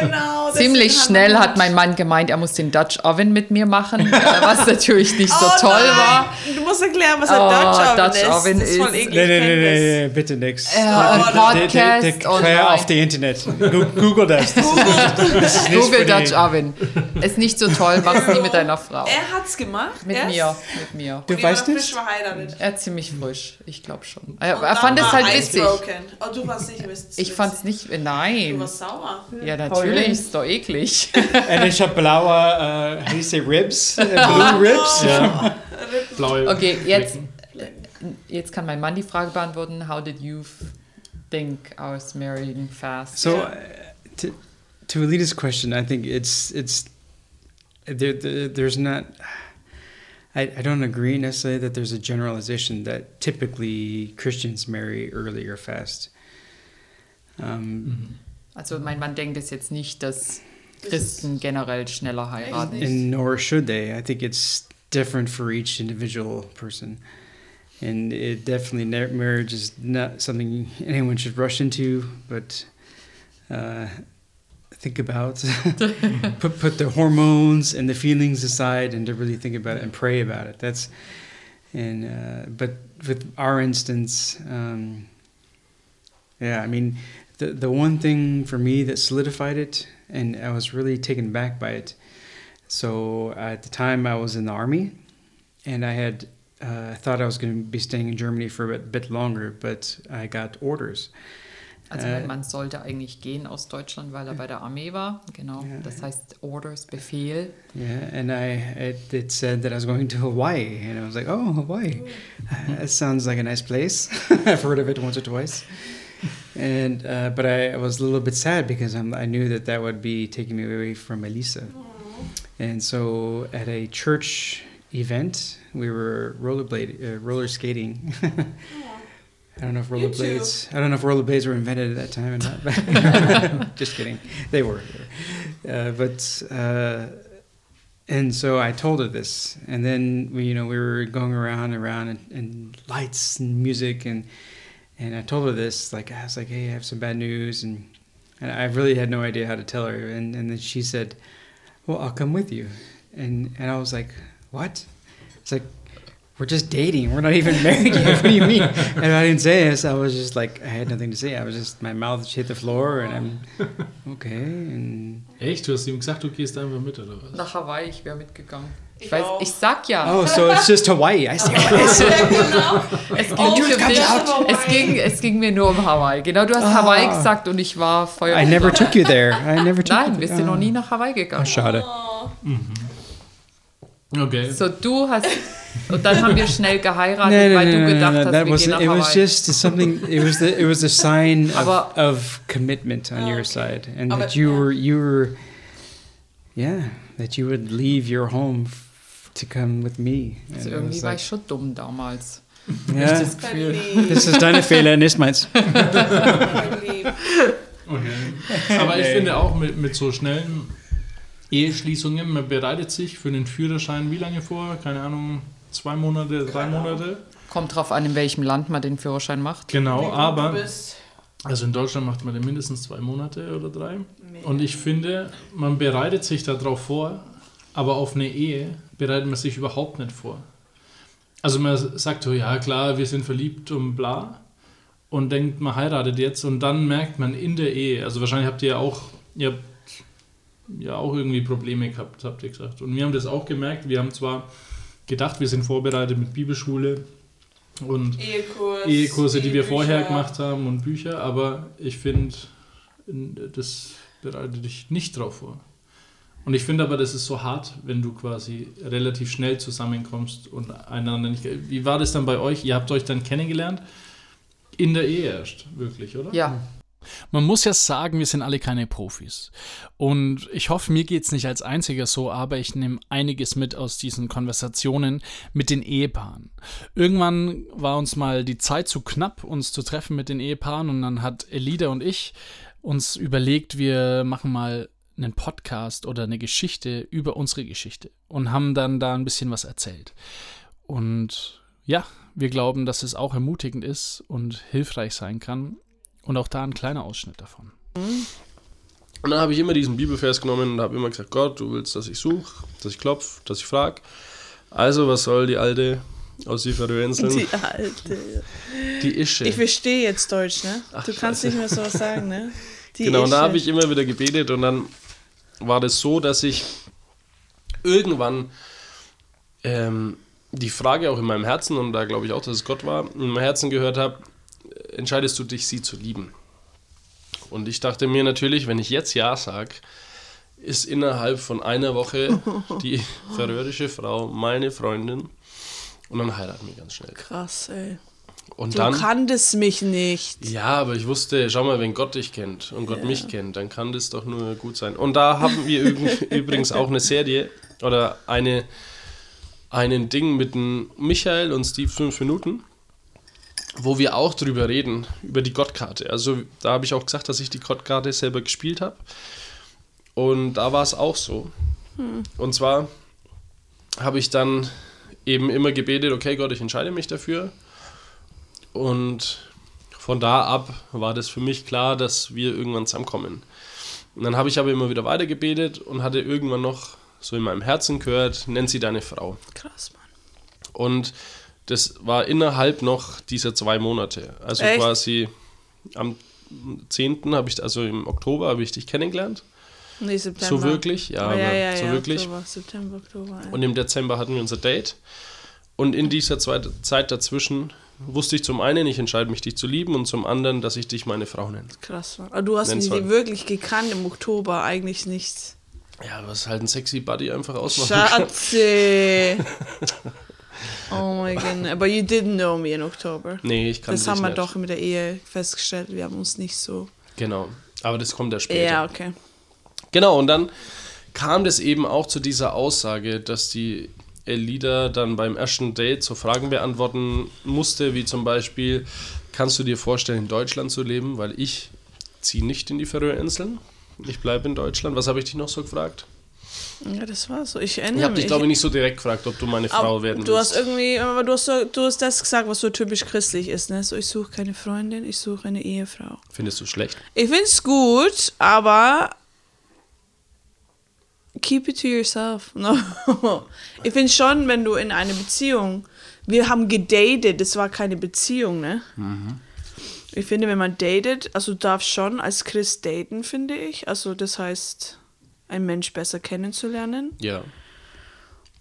genau. Ziemlich schnell hat mein Mann gemeint, er muss den Dutch Oven mit mir machen, was natürlich nicht so oh, toll nein. war. Du musst erklären, was ein Oh, Dutch Oven Dutch ist. Oven das ist voll ist- eklig. Nee, nee, nee, nee, nee, bitte nix. Ja, ein Der- der- Podcast, der- oh Quer nein. auf die Internet. Google das. Nicht, nicht Google Dutch Oven. Ist nicht so toll, mach's nie mit deiner Frau. Er hat's gemacht. Mit mir, mit mir. Du weißt nicht? verheiratet. Er ist ziemlich frisch, ich glaube schon. Er, Und er fand es halt witzig. broken. Oh, du warst nicht witzig. Ich fand's nicht, Du nein. warst sauer. Ja, natürlich, ist doch eklig. Und ich habe blaue, äh, heiße Ribs, äh, Blue Ribs. Rippe blaue Okay, jetzt, Flecken. jetzt kann mein Mann die Frage beantworten. How did you think I was marrying fast? So, uh, to, to Alita's question, I think it's it's there. there there's not. I, I don't agree necessarily that there's a generalization that typically Christians marry early or fast. Um, Also mein Mann denkt es jetzt nicht, dass Christen generell schneller heiraten. and nor should they. I think it's different for each individual person, and it definitely marriage is not something anyone should rush into. But uh, think about put put the hormones and the feelings aside, and to really think about it and pray about it. That's and uh, but with our instance, um, yeah, I mean, the the one thing for me that solidified it, and I was really taken back by it. So at the time, I was in the army, and I had uh, I thought I was going to be staying in Germany for a bit, bit longer, but I got orders. Also Äh, mein Mann sollte eigentlich gehen aus Deutschland, weil er bei der Armee war. Genau, das heißt Orders, Befehl. Yeah, and I it, it said that I was going to Hawaii, and I was like, oh, Hawaii, Uh, that sounds like a nice place. I've heard of it once or twice, and uh, but I, I was a little bit sad because I'm, I knew that that would be taking me away from Elisa, and so at a church event we were rollerblade uh, roller skating. I don't know if rollerblades. I don't know if rollerblades were invented at that time or not. Just kidding. They were. Uh, but uh, and so I told her this, and then we, you know, we were going around and around, and, and lights and music, and and I told her this. Like I was like, hey, I have some bad news, and and I really had no idea how to tell her, and and then she said, well, I'll come with you, and and I was like, what? It's like we're just dating. We're not even married yet. What do you mean? And I didn't say this. I was just like, I had nothing to say. I was just, my mouth hit the floor, and I'm okay. And Echt? Du hast ihm gesagt, du gehst einfach mit, oder was? Nach Hawaii, ich wäre mitgegangen. Ich, Ich weiß, auch. ich sag ja. oh, so it's just Hawaii. I see. Is Es ging, Oh, für es, ging, es ging mir nur um Hawaii. Genau, du hast Ah. Hawaii gesagt und ich war Feuer. I never took you there. I never took Nein, you wir sind noch Oh. nie nach Hawaii Oh, gegangen. schade. Okay. So, du hast. Und dann haben wir schnell geheiratet, No, no, weil no, du gedacht no, no. hast, That wir gehen nach it. Was Hawaii. just something. It was the. It was a sign of, Aber- of commitment on your side, and Aber- that you ja. were you were, yeah, that you would leave your home to come with me. And also it irgendwie was war like, ich schon dumm damals. ja, das Gefühl. das ist deine Fehler, nicht meins. Okay. Aber ich finde auch mit, mit so schnellen Eheschließungen, man bereitet sich für den Führerschein wie lange vor? Keine Ahnung, zwei Monate, drei Monate? Kommt drauf an, in welchem Land man den Führerschein macht. Genau, aber also in Deutschland macht man den mindestens zwei Monate oder drei. Und ich finde, man bereitet sich darauf vor, aber auf eine Ehe bereitet man sich überhaupt nicht vor. Also man sagt so, ja klar, wir sind verliebt und bla und denkt, man heiratet jetzt und dann merkt man in der Ehe, also wahrscheinlich habt ihr ja auch, ihr habt ja auch irgendwie Probleme gehabt, habt ihr gesagt. Und wir haben das auch gemerkt, wir haben zwar gedacht, wir sind vorbereitet mit Bibelschule und Ehekurs. Ehekurse, die wir vorher gemacht haben und Bücher, aber ich finde, das bereitet dich nicht drauf vor. Und ich finde aber, das ist so hart, wenn du quasi relativ schnell zusammenkommst und einander nicht. Wie war das dann bei euch? Ihr habt euch dann kennengelernt? In der Ehe erst, wirklich, oder? Ja, Man muss ja sagen, wir sind alle keine Profis. Und ich hoffe, mir geht es nicht als einziger so, aber ich nehme einiges mit aus diesen Konversationen mit den Ehepaaren. Irgendwann war uns mal die Zeit zu knapp, uns zu treffen mit den Ehepaaren und dann hat Elida und ich uns überlegt, wir machen mal einen Podcast oder eine Geschichte über unsere Geschichte und haben dann da ein bisschen was erzählt. Und ja, wir glauben, dass es auch ermutigend ist und hilfreich sein kann. Und auch da ein kleiner Ausschnitt davon. Und dann habe ich immer diesen Bibelvers genommen und habe immer gesagt, Gott, du willst, dass ich suche, dass ich klopfe, dass ich frage. Also, was soll die Alte aus die Färöerinseln? Die alte. Die Ische. Ich verstehe jetzt Deutsch, ne? Ach, du kannst Scheiße. nicht mehr sowas sagen, ne? Die genau, und da Ische. habe ich immer wieder gebetet und dann war das so, dass ich irgendwann ähm, die Frage auch in meinem Herzen, und da glaube ich auch, dass es Gott war, in meinem Herzen gehört habe, entscheidest du dich, sie zu lieben? Und ich dachte mir natürlich, wenn ich jetzt Ja sage, ist innerhalb von einer Woche die färöische Frau meine Freundin Und dann heiraten wir ganz schnell. Krass, ey. Und du dann. kanntest mich nicht. Ja, aber ich wusste, schau mal, wenn Gott dich kennt und Gott mich kennt, dann kann das doch nur gut sein. Und da haben wir üb- übrigens auch eine Serie oder eine, einen Ding mit dem Michael und Steve 5 Minuten, wo wir auch drüber reden, über die Gottkarte. Also da habe ich auch gesagt, dass ich die Gottkarte selber gespielt habe. Und da war es auch so. Hm. Und zwar habe ich dann eben immer gebetet, okay Gott, ich entscheide mich dafür. Und von da ab war das für mich klar, dass wir irgendwann zusammenkommen. Und dann habe ich aber immer wieder weiter gebetet und hatte irgendwann noch so in meinem Herzen gehört, nenn sie deine Frau. Krass, Mann. Und das war innerhalb noch dieser zwei Monate. Also Echt? quasi am 10. habe ich, also im Oktober habe ich dich kennengelernt. Nee, September. So wirklich? Ja, Oh, ja, aber ja, so ja, wirklich. Oktober, September, Oktober. Ja. Und im Dezember hatten wir unser Date. Und in dieser Zeit dazwischen wusste ich zum einen, ich entscheide mich, dich zu lieben und zum anderen, dass ich dich meine Frau nenne. Krass, Mann. Aber du hast Nenn's mich wirklich gekannt im Oktober, eigentlich nicht. Ja, was halt ein sexy Buddy einfach ausmachen kann. Schatzi. oh my god. But you didn't know me in Oktober. Nee, ich kann Das haben wir nicht. doch mit der Ehe festgestellt. Wir haben uns nicht so. Genau. Aber das kommt ja später. Ja, okay. Genau, und dann kam das eben auch zu dieser Aussage, dass die Elida dann beim ersten Date so Fragen beantworten musste, wie zum Beispiel, kannst du dir vorstellen, in Deutschland zu leben? Weil ich ziehe nicht in die Färöerinseln. Ich bleibe in Deutschland. Was habe ich dich noch so gefragt? Ja, das war so. Ich Ich erinnere habe mich. dich, glaube ich, nicht so direkt gefragt, ob du meine Frau werden Du hast willst. irgendwie, aber du hast, so, du hast das gesagt, was so typisch christlich ist, ne? So, ich suche keine Freundin, ich suche eine Ehefrau. Findest du schlecht? Ich finde es gut, aber keep it to yourself. No. Ich finde schon, wenn du in eine Beziehung, wir haben gedatet, das war keine Beziehung, ne? Ich finde, wenn man datet, also du darfst schon als Christ daten, finde ich. Also das heißt, einen Mensch besser kennenzulernen. Ja.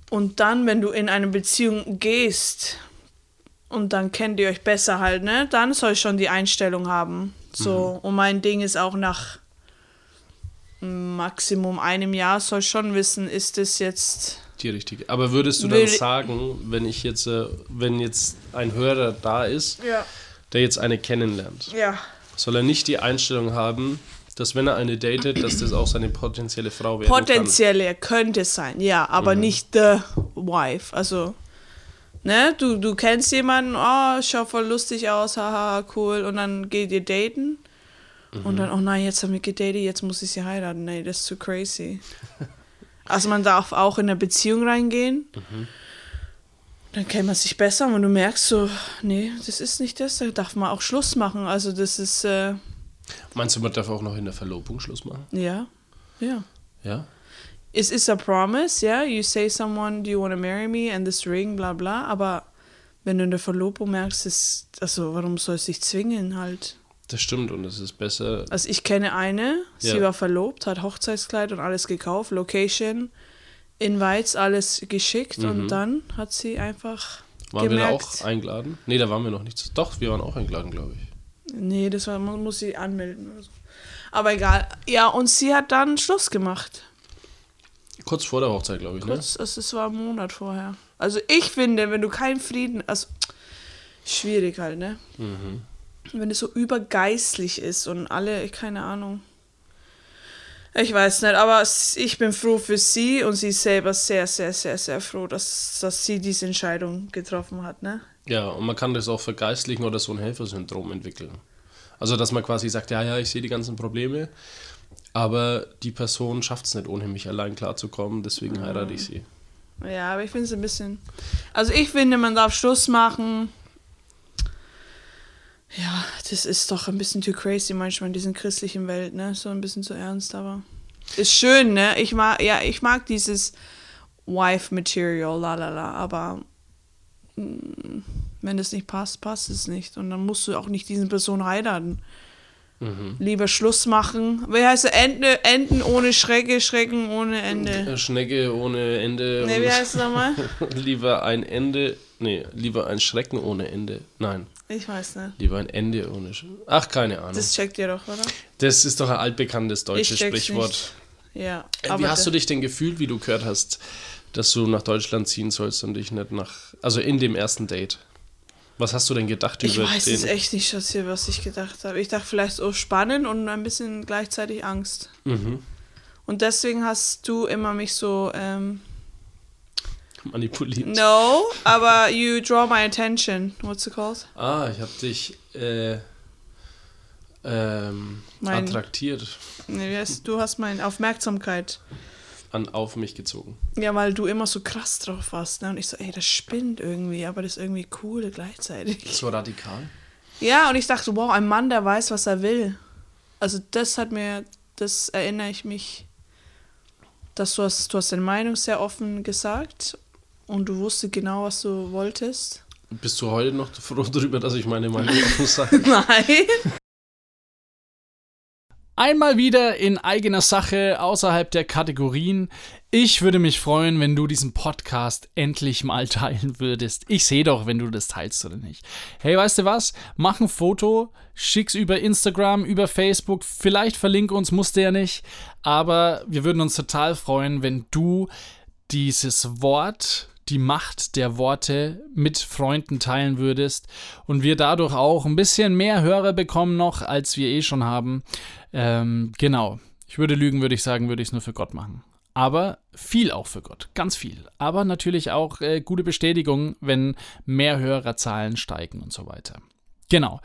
Und dann, wenn du in eine Beziehung gehst und dann kennt ihr euch besser halt, ne? Dann soll ich schon die Einstellung haben. So, und mein Ding ist auch nach Maximum einem Jahr soll schon wissen, ist es jetzt. Die richtige. Aber würdest du dann sagen, wenn ich jetzt, äh, wenn jetzt ein Hörer da ist, Ja. der jetzt eine kennenlernt, Ja. soll er nicht die Einstellung haben, dass wenn er eine datet, dass das auch seine potenzielle Frau werden Potenzielle könnte sein, ja, aber nicht the wife. Also, ne, du, du kennst jemanden, oh, schaut voll lustig aus, haha, cool, und dann geht ihr daten. Und dann, oh nein, jetzt haben wir gedatet, jetzt muss ich sie heiraten. Nee, das ist zu crazy. Also man darf auch in eine Beziehung reingehen. Dann kennt man sich besser und du merkst so, nee, das ist nicht das, da darf man auch Schluss machen. Also das ist, äh. Meinst du, man darf auch noch in der Verlobung Schluss machen? ja, ja. Ja? It is a promise, yeah. You say someone, do you want to marry me and this ring, bla bla. Aber wenn du in der Verlobung merkst, ist, also warum soll es dich zwingen halt? Das stimmt und es ist besser. Also ich kenne eine, sie Ja. war verlobt, hat Hochzeitskleid und alles gekauft, Location, Invites, alles geschickt und dann hat sie einfach Mhm. Waren wir da gemerkt, auch eingeladen? Nee, da waren wir noch nicht. Doch, wir waren auch eingeladen, glaube ich. nee, das war, man muss sie anmelden oder so. Aber egal. Ja, und sie hat dann Schluss gemacht. Kurz vor der Hochzeit, glaube ich, ne? Kurz, also es war ein Monat vorher. Also ich finde, wenn du keinen Frieden, also schwierig halt, ne? Mhm. Wenn es so übergeistlich ist und alle, keine Ahnung. Ich weiß nicht, aber ich bin froh für sie und sie ist selber sehr, sehr, sehr, sehr froh, dass, dass sie diese Entscheidung getroffen hat, ne? Ja, und man kann das auch vergeistlichen oder so ein Helfersyndrom entwickeln. Also, dass man quasi sagt, ja, ja, ich sehe die ganzen Probleme, aber die Person schafft es nicht, ohne mich allein klarzukommen, deswegen heirate ich sie. Ja, aber ich finde es ein bisschen. Also ich finde, man darf Schluss machen. Ja, das ist doch ein bisschen too crazy manchmal in dieser christlichen Welt, ne? So ein bisschen zu ernst, aber. Ist schön, ne? Ich mag, ja, ich mag dieses Wife-Material, la la la, aber mm, wenn das nicht passt, passt es nicht. Und dann musst du auch nicht diese Person heiraten. Lieber Schluss machen. Wie heißt er? Ende, Enden ohne Schrecke, Schrecken ohne Ende. Äh, Schnecke ohne Ende. Ne, wie heißt es nochmal? lieber ein Ende, nee, lieber ein Schrecken ohne Ende. Nein, Ich weiß nicht. lieber ein Ende ohne Sch Ach, keine Ahnung. Das Das, checkt ihr doch, oder? ist doch ein altbekanntes deutsches Ich Sprichwort. nicht. Ja. Äh, Wie hast du dich denn gefühlt, wie du gehört hast, dass du nach Deutschland ziehen sollst und dich nicht nach, also in dem ersten Date? Was hast du denn gedacht Ich über weiß den? es echt nicht, Schatzi, was ich gedacht habe. Ich dachte vielleicht so spannend und ein bisschen gleichzeitig Angst. Mhm. Und deswegen hast du immer mich so, ähm, Manipuliert. no, aber you draw my attention. What's it called? Ah, ich habe dich äh, ähm, Mein- attraktiert, Nee, heißt- Du hast meine Aufmerksamkeit. an, auf mich gezogen. Ja, weil du immer so krass drauf warst. Ne? Und ich so, ey, das spinnt irgendwie, aber das ist irgendwie cool gleichzeitig. So radikal. Ja, und ich dachte, wow, ein Mann, der weiß, was er will. Also das hat mir, das erinnere ich mich, dass du hast, du hast deine Meinung sehr offen gesagt und du wusstest genau, was du wolltest. Bist du heute noch froh darüber, dass ich meine Meinung offen sage? Nein. Einmal wieder in eigener Sache außerhalb der Kategorien. Ich würde mich freuen, wenn du diesen Podcast endlich mal teilen würdest. Ich sehe doch, wenn du das teilst oder nicht. Hey, weißt du was? Mach ein Foto, schick's über Instagram, über Facebook. Vielleicht verlink uns, musst du ja nicht. Aber wir würden uns total freuen, wenn du dieses Wort, die Macht der Worte mit Freunden teilen würdest und wir dadurch auch ein bisschen mehr Hörer bekommen noch, als wir eh schon haben. Ähm, genau. Ich würde lügen, würde ich sagen, würde ich es nur für Gott machen. Aber viel auch für Gott, ganz viel. Aber natürlich auch äh, gute Bestätigung, wenn mehr Hörerzahlen steigen und so weiter. Genau,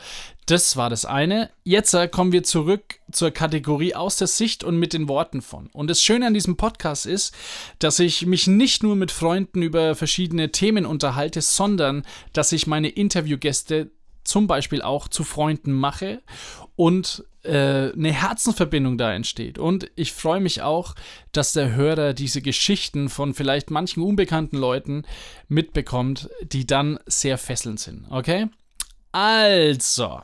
das war das eine. Jetzt äh, kommen wir zurück zur Kategorie aus der Sicht und mit den Worten von. Und das Schöne an diesem Podcast ist, dass ich mich nicht nur mit Freunden über verschiedene Themen unterhalte, sondern dass ich meine Interviewgäste zum Beispiel auch zu Freunden mache und äh, eine Herzensverbindung da entsteht. Und ich freue mich auch, dass der Hörer diese Geschichten von vielleicht manchen unbekannten Leuten mitbekommt, die dann sehr fesselnd sind. Okay? Also,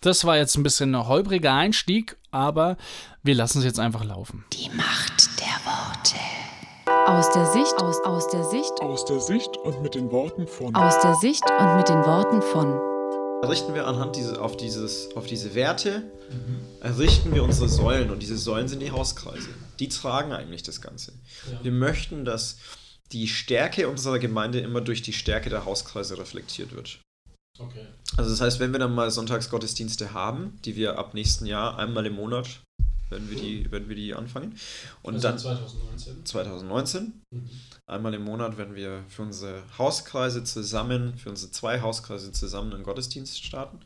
das war jetzt ein bisschen ein holpriger Einstieg, aber wir lassen es jetzt einfach laufen. Die Macht der Worte. Aus der Sicht, aus, aus der Sicht, Aus der Sicht und mit den Worten von. aus der Sicht und mit den Worten von. Richten wir anhand diese, auf, dieses, auf diese Werte, errichten wir unsere Säulen und diese Säulen sind die Hauskreise. Die tragen eigentlich das Ganze. Ja. Wir möchten, dass die Stärke unserer Gemeinde immer durch die Stärke der Hauskreise reflektiert wird. Okay. Also das heißt, wenn wir dann mal Sonntagsgottesdienste haben, die wir ab nächsten Jahr einmal im Monat, werden wir die, werden wir die anfangen. Und Also dann 2019. 2019. Mhm. Einmal im Monat werden wir für unsere Hauskreise zusammen, für unsere zwei Hauskreise zusammen einen Gottesdienst starten.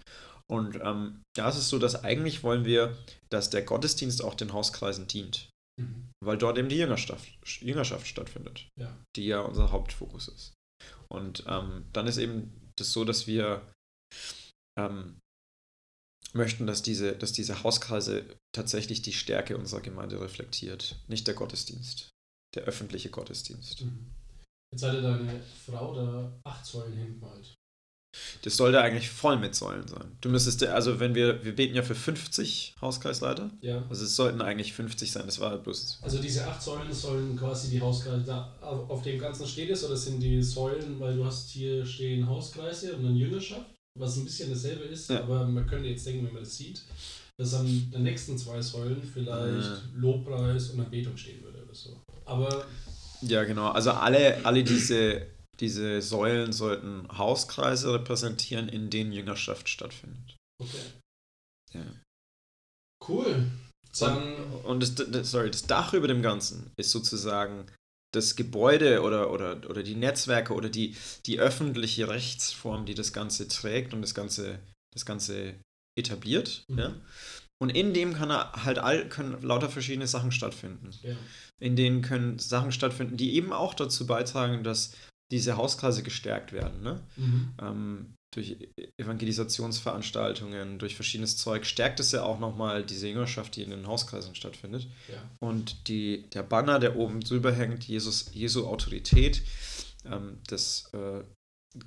Und ähm, da ist es so, dass eigentlich wollen wir, dass der Gottesdienst auch den Hauskreisen dient. Mhm. Weil dort eben die Jüngerschaft, Jüngerschaft stattfindet, Ja. die ja unser Hauptfokus ist. Und ähm, dann ist eben das so, dass wir ähm, möchten, dass diese, dass diese Hauskreise tatsächlich die Stärke unserer Gemeinde reflektiert, nicht der Gottesdienst, der öffentliche Gottesdienst. Mhm. Jetzt hatte deine Frau da acht Säulen hingemalt. Das sollte eigentlich voll mit Säulen sein. Du müsstest, also wenn wir, wir beten ja für 50 Hauskreisleiter, Ja. also es sollten eigentlich 50 sein, das war bloß Also diese acht Säulen sollen quasi die Hauskreise auf dem Ganzen steht es oder sind die Säulen, weil du hast hier stehen Hauskreise und dann Jüngerschaft, was ein bisschen dasselbe ist, Ja. aber man könnte jetzt denken, wenn man das sieht, dass an den nächsten zwei Säulen vielleicht Äh. Lobpreis und Anbetung stehen würde oder so. Aber Ja, genau. Also alle, alle diese, diese Säulen sollten Hauskreise repräsentieren, in denen Jüngerschaft stattfindet. okay. Ja. Cool. Dann, Und, und das, das, sorry, das Dach über dem Ganzen ist sozusagen das Gebäude oder, oder, oder die Netzwerke oder die, die öffentliche Rechtsform, die das Ganze trägt und das Ganze, das Ganze etabliert. Mhm. Ja? Und in dem kann er halt all, können lauter verschiedene Sachen stattfinden. ja. in denen können Sachen stattfinden, die eben auch dazu beitragen, dass diese Hauskreise gestärkt werden. Ne? Mhm. Ähm, durch Evangelisationsveranstaltungen, durch verschiedenes Zeug stärkt es ja auch nochmal diese Jüngerschaft, die in den Hauskreisen stattfindet. Ja. Und die, der Banner, der oben drüber hängt, Jesus, Jesu Autorität, ähm, das äh,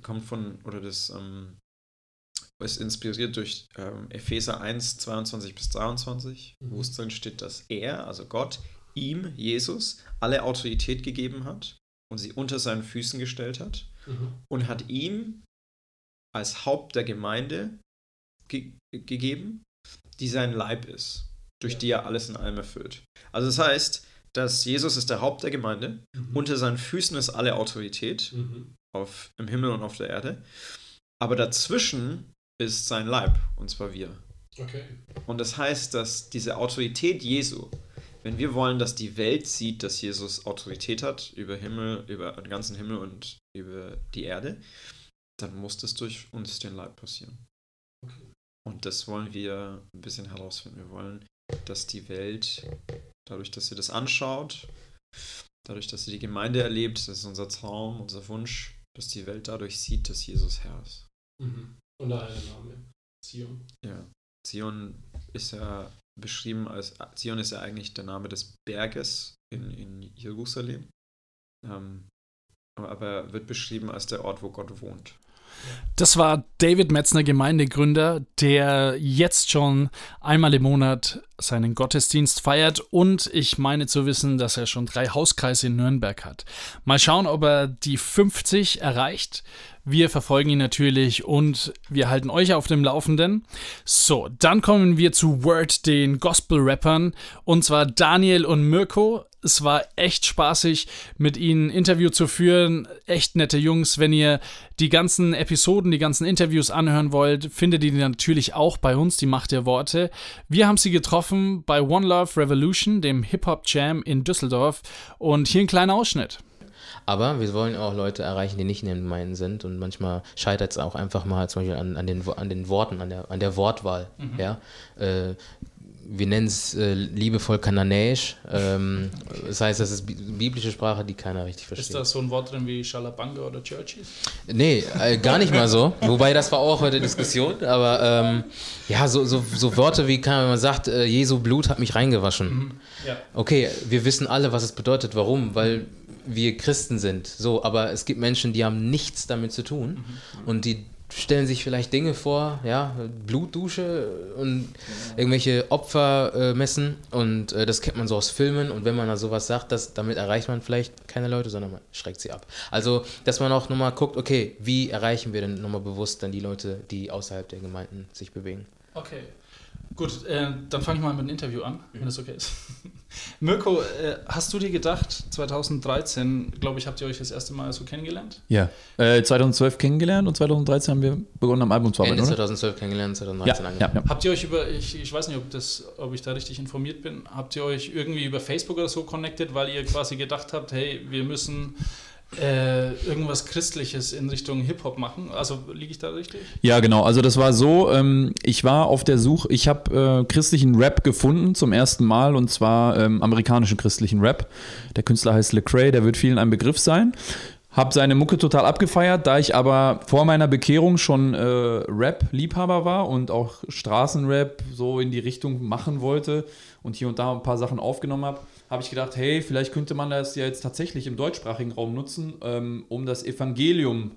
kommt von, oder das ähm, ist inspiriert durch ähm, Epheser 1, 22 bis 23, Mhm. wo es drin steht, dass er, also Gott, ihm, Jesus, alle Autorität gegeben hat und sie unter seinen Füßen gestellt hat Mhm. und hat ihm als Haupt der Gemeinde ge gegeben, die sein Leib ist, durch Ja. die er alles in allem erfüllt. Also das heißt, dass Jesus ist der Haupt der Gemeinde. Mhm. Unter seinen Füßen ist alle Autorität Mhm. auf, im Himmel und auf der Erde. Aber dazwischen ist sein Leib, und zwar wir. Okay. Und das heißt, dass diese Autorität Jesu, wenn wir wollen, dass die Welt sieht, dass Jesus Autorität hat über Himmel, über den ganzen Himmel und über die Erde, dann muss das durch uns den Leib passieren. Und das wollen wir ein bisschen herausfinden. Wir wollen, dass die Welt, dadurch, dass sie das anschaut, dadurch, dass sie die Gemeinde erlebt, das ist unser Traum, unser Wunsch, dass die Welt dadurch sieht, dass Jesus Herr ist. Mhm. Und da ein Name. Zion. Ja. Zion ist ja beschrieben als, Zion ist ja eigentlich der Name des Berges in, in Jerusalem. Ähm, aber wird beschrieben als der Ort, wo Gott wohnt. Das war David Metzner, Gemeindegründer, der jetzt schon einmal im Monat seinen Gottesdienst feiert und ich meine zu wissen, dass er schon drei Hauskreise in Nürnberg hat. Mal schauen, ob er die 50 erreicht. Wir verfolgen ihn natürlich und wir halten euch auf dem Laufenden. So, dann kommen wir zu Word, den Gospel-Rappern, und zwar Daniel und Mirko. Es war echt spaßig, mit ihnen Interview zu führen. Echt nette Jungs. Wenn ihr die ganzen Episoden, die ganzen Interviews anhören wollt, findet ihr die natürlich auch bei uns, die Macht der Worte. Wir haben sie getroffen bei One Love Revolution, dem Hip-Hop Jam in Düsseldorf. Und hier ein kleiner Ausschnitt. Aber wir wollen auch Leute erreichen, die nicht in den Gemeinden sind. Und manchmal scheitert es auch einfach mal zum Beispiel an, an, den, an den Worten, an der, an der Wortwahl. Mhm. Ja? Äh, wir nennen es äh, liebevoll kananäisch. Ähm, das heißt, das ist bi- biblische Sprache, die keiner richtig versteht. Ist da so ein Wort drin wie Schalabanga oder Churchies? Nee, äh, gar nicht mal so. Wobei, das war auch heute Diskussion. Aber ähm, ja, so, so, so Worte wie, kann man sagt, äh, Jesu Blut hat mich reingewaschen. Mhm, ja. Okay, wir wissen alle, was es bedeutet. Warum? Weil wir Christen sind. So, aber es gibt Menschen, die haben nichts damit zu tun. Und die stellen sich vielleicht Dinge vor, ja, Blutdusche und irgendwelche Opfer äh, messen. Und äh, das kennt man so aus Filmen. Und wenn man da sowas sagt, das, damit erreicht man vielleicht keine Leute, sondern man schreckt sie ab. Also, dass man auch nochmal guckt, okay, wie erreichen wir denn nochmal bewusst dann die Leute, die außerhalb der Gemeinden sich bewegen. Okay. Gut, äh, dann fange ich mal mit dem Interview an, wenn das okay ist. Mirko, äh, hast du dir gedacht, 2013, glaube ich, habt ihr euch das erste Mal so kennengelernt? Ja, äh, 2012 kennengelernt und 2013 haben wir begonnen am Album zu arbeiten, Ende oder? 2012 kennengelernt, 2013 Ja, angefangen. ja, ja. Habt ihr euch über, ich, ich weiß nicht, ob, das, ob ich da richtig informiert bin, habt ihr euch irgendwie über Facebook oder so connected, weil ihr quasi gedacht habt, hey, wir müssen äh, irgendwas Christliches in Richtung Hip-Hop machen? Also liege ich da richtig? Ja, genau. Also das war so, ähm, ich war auf der Suche, ich habe äh, christlichen Rap gefunden zum ersten Mal und zwar ähm, amerikanischen christlichen Rap. Der Künstler heißt Lecrae, der wird vielen ein Begriff sein. Hab seine Mucke total abgefeiert, da ich aber vor meiner Bekehrung schon äh, Rap-Liebhaber war und auch Straßenrap so in die Richtung machen wollte und hier und da ein paar Sachen aufgenommen habe, habe ich gedacht, hey, vielleicht könnte man das ja jetzt tatsächlich im deutschsprachigen Raum nutzen, ähm, um das Evangelium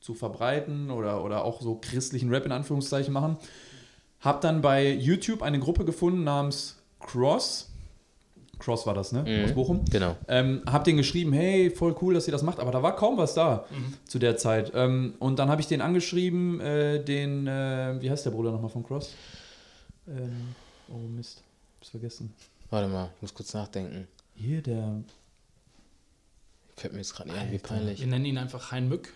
zu verbreiten oder, oder auch so christlichen Rap in Anführungszeichen machen. Hab dann bei YouTube eine Gruppe gefunden namens Cross. Cross war das, ne? Mhm, Aus Bochum. genau. Ähm, hab den geschrieben, hey, voll cool, dass ihr das macht, aber da war kaum was da Mhm. zu der Zeit. Ähm, und dann habe ich den angeschrieben, äh, den, äh, wie heißt der Bruder nochmal von Cross? Ähm, oh Mist, hab's vergessen. Warte mal, ich muss kurz nachdenken. Hier, der. Fällt mir jetzt gerade nicht ein, wie peinlich. Wir nennen ihn einfach Hein Mück.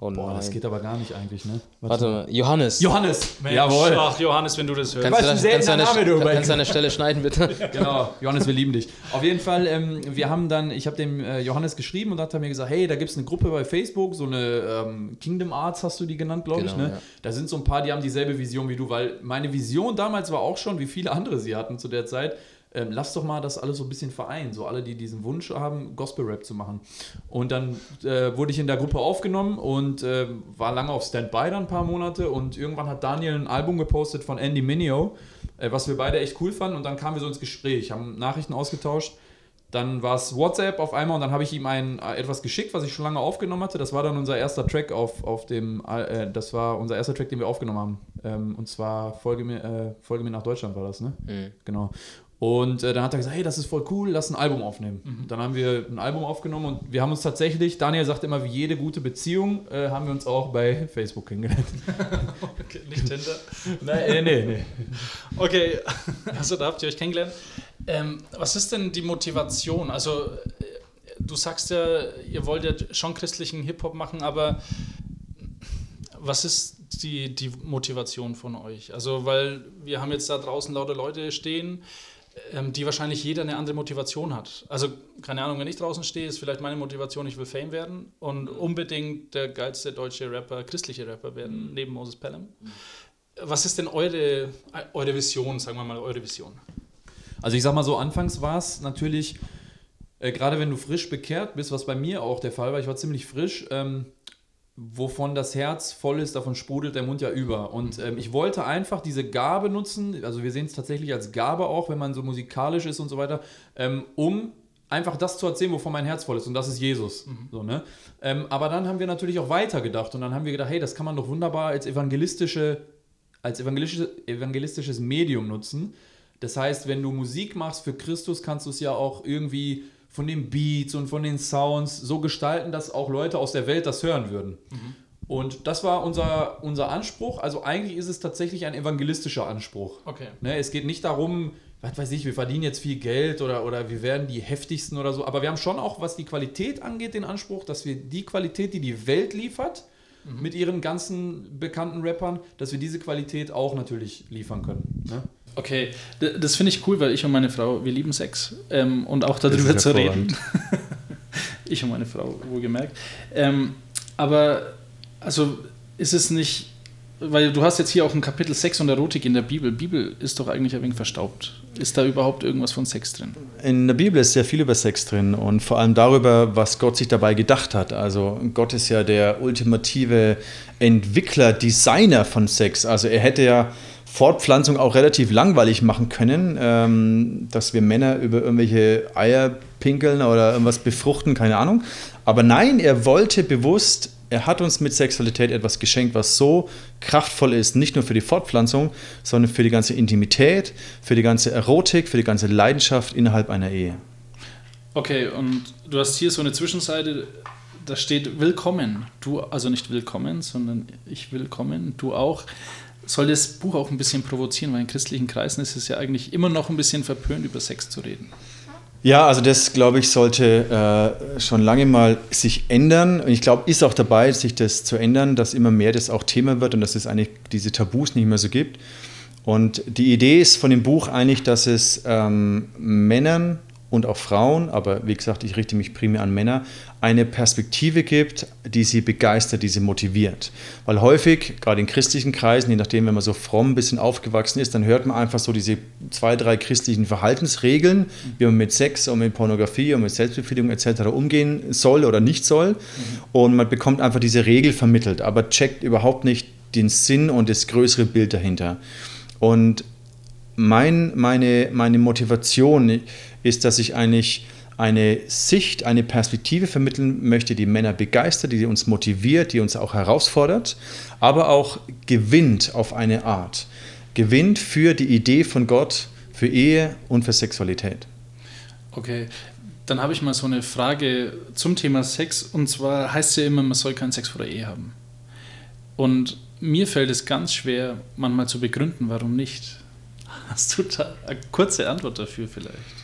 Oh Boah, das nein. geht aber gar nicht eigentlich, ne? Warte mal, Johannes. Johannes! Mensch, Jawohl! Ach, Johannes, wenn du das hörst. Kannst das, kannst, du seltener an Name, du, kannst du an der Stelle schneiden, bitte? Genau, Johannes, wir lieben dich. Auf jeden Fall, ähm, wir haben dann, ich habe dem äh, Johannes geschrieben und hat er mir gesagt, hey, da gibt es eine Gruppe bei Facebook, so eine ähm, Kingdom Arts hast du die genannt, glaube ich. Genau, Ne? ja. Da sind so ein paar, die haben dieselbe Vision wie du, weil meine Vision damals war auch schon, wie viele andere sie hatten zu der Zeit, ähm, lass doch mal das alles so ein bisschen vereinen, so alle, die diesen Wunsch haben, Gospel-Rap zu machen. Und dann äh, wurde ich in der Gruppe aufgenommen und äh, war lange auf Standby dann ein paar Monate und irgendwann hat Daniel ein Album gepostet von Andy Mineo, äh, was wir beide echt cool fanden und dann kamen wir so ins Gespräch, haben Nachrichten ausgetauscht. Dann war es WhatsApp auf einmal und dann habe ich ihm ein, äh, etwas geschickt, was ich schon lange aufgenommen hatte. Das war dann unser erster Track auf, auf dem, äh, das war unser erster Track, den wir aufgenommen haben. Ähm, und zwar Folge mir, äh, Folge mir nach Deutschland war das, ne? Mhm. Genau. Und äh, dann hat er gesagt, hey, das ist voll cool, lass ein Album aufnehmen. Mhm. Dann haben wir ein Album aufgenommen und wir haben uns tatsächlich, Daniel sagt immer, wie jede gute Beziehung, äh, haben wir uns auch bei Facebook kennengelernt. Okay, nicht Tinder. Nein, äh, nee, nee. Okay, also da habt ihr euch kennengelernt. Ähm, was ist denn die Motivation? Also, äh, du sagst ja, ihr wollt ja schon christlichen Hip-Hop machen, aber was ist die, die Motivation von euch? Also, weil wir haben jetzt da draußen lauter Leute stehen, ähm, die wahrscheinlich jeder eine andere Motivation hat. Also, keine Ahnung, wenn ich draußen stehe, ist vielleicht meine Motivation, ich will Fame werden und unbedingt der geilste deutsche Rapper, christliche Rapper werden, neben Moses Pelham. Was ist denn eure, eure Vision, sagen wir mal, eure Vision? Also ich sag mal so, anfangs war es natürlich, äh, gerade wenn du frisch bekehrt bist, was bei mir auch der Fall war, ich war ziemlich frisch, ähm, wovon das Herz voll ist, davon sprudelt der Mund ja über. Und ähm, ich wollte einfach diese Gabe nutzen, also wir sehen es tatsächlich als Gabe auch, wenn man so musikalisch ist und so weiter, ähm, um einfach das zu erzählen, wovon mein Herz voll ist. Und das ist Jesus. So, ne? Ähm, aber dann haben wir natürlich auch weitergedacht und dann haben wir gedacht, hey, das kann man doch wunderbar als evangelistische, als evangelistische, evangelistisches Medium nutzen. Das heißt, wenn du Musik machst für Christus, kannst du es ja auch irgendwie von den Beats und von den Sounds so gestalten, dass auch Leute aus der Welt das hören würden. Und das war unser, unser Anspruch. Also eigentlich ist es tatsächlich ein evangelistischer Anspruch. Okay. Ne, es geht nicht darum, was weiß ich, wir verdienen jetzt viel Geld oder, oder wir werden die heftigsten oder so. Aber wir haben schon auch, was die Qualität angeht, den Anspruch, dass wir die Qualität, die die Welt liefert, mit ihren ganzen bekannten Rappern, dass wir diese Qualität auch natürlich liefern können. Ne? Okay, das finde ich cool, weil ich und meine Frau, wir lieben Sex ähm, und auch darüber zu reden. ich und meine Frau, wohlgemerkt. Ähm, aber, also ist es nicht, weil du hast jetzt hier auch ein Kapitel Sex und Erotik in der Bibel. Bibel ist doch eigentlich ein wenig verstaubt. Ist da überhaupt irgendwas von Sex drin? In der Bibel ist sehr viel über Sex drin und vor allem darüber, was Gott sich dabei gedacht hat. Also Gott ist ja der ultimative Entwickler, Designer von Sex. Also er hätte ja Fortpflanzung auch relativ langweilig machen können, ähm, dass wir Männer über irgendwelche Eier pinkeln oder irgendwas befruchten, keine Ahnung. Aber nein, er wollte bewusst, er hat uns mit Sexualität etwas geschenkt, was so kraftvoll ist, nicht nur für die Fortpflanzung, sondern für die ganze Intimität, für die ganze Erotik, für die ganze Leidenschaft innerhalb einer Ehe. Okay, und du hast hier so eine Zwischenseite, da steht Willkommen. Du, also nicht willkommen, sondern ich willkommen, du auch. Soll das Buch auch ein bisschen provozieren, weil in christlichen Kreisen ist es ja eigentlich immer noch ein bisschen verpönt, über Sex zu reden. Ja, also das, glaube ich, sollte äh, schon lange mal sich ändern. Und ich glaube, ist auch dabei, sich das zu ändern, dass immer mehr das auch Thema wird und dass es eigentlich diese Tabus nicht mehr so gibt. Und die Idee ist von dem Buch eigentlich, dass es ähm, Männern und auch Frauen, aber wie gesagt, ich richte mich primär an Männer, eine Perspektive gibt, die sie begeistert, die sie motiviert. Weil häufig, gerade in christlichen Kreisen, je nachdem, wenn man so fromm ein bisschen aufgewachsen ist, dann hört man einfach so diese zwei, drei christlichen Verhaltensregeln, wie man mit Sex und mit Pornografie und mit Selbstbefriedigung etc. umgehen soll oder nicht soll. Und man bekommt einfach diese Regel vermittelt, aber checkt überhaupt nicht den Sinn und das größere Bild dahinter. Und mein, meine, meine Motivation ist, dass ich eigentlich eine Sicht, eine Perspektive vermitteln möchte, die Männer begeistert, die uns motiviert, die uns auch herausfordert, aber auch gewinnt auf eine Art. Gewinnt für die Idee von Gott, für Ehe und für Sexualität. Okay, dann habe ich mal so eine Frage zum Thema Sex. Und zwar heißt es ja immer, man soll keinen Sex vor der Ehe haben. Und mir fällt es ganz schwer, manchmal zu begründen, warum nicht. Hast du da eine kurze Antwort dafür vielleicht?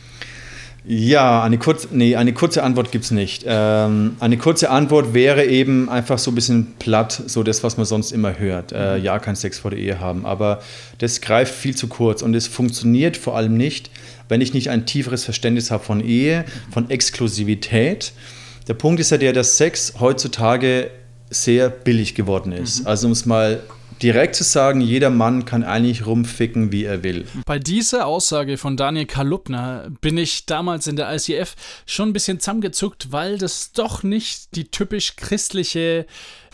Ja, eine, kurz, nee, eine kurze Antwort gibt es nicht. Ähm, eine kurze Antwort wäre eben einfach so ein bisschen platt, so das, was man sonst immer hört. Äh, ja, kein Sex vor der Ehe haben. Aber das greift viel zu kurz und es funktioniert vor allem nicht, wenn ich nicht ein tieferes Verständnis habe von Ehe, von Exklusivität. Der Punkt ist ja der, dass Sex heutzutage sehr billig geworden ist. Also um es mal direkt zu sagen, jeder Mann kann eigentlich rumficken, wie er will. Bei dieser Aussage von Daniel Kalupner bin ich damals in der ICF schon ein bisschen zusammengezuckt, weil das doch nicht die typisch christliche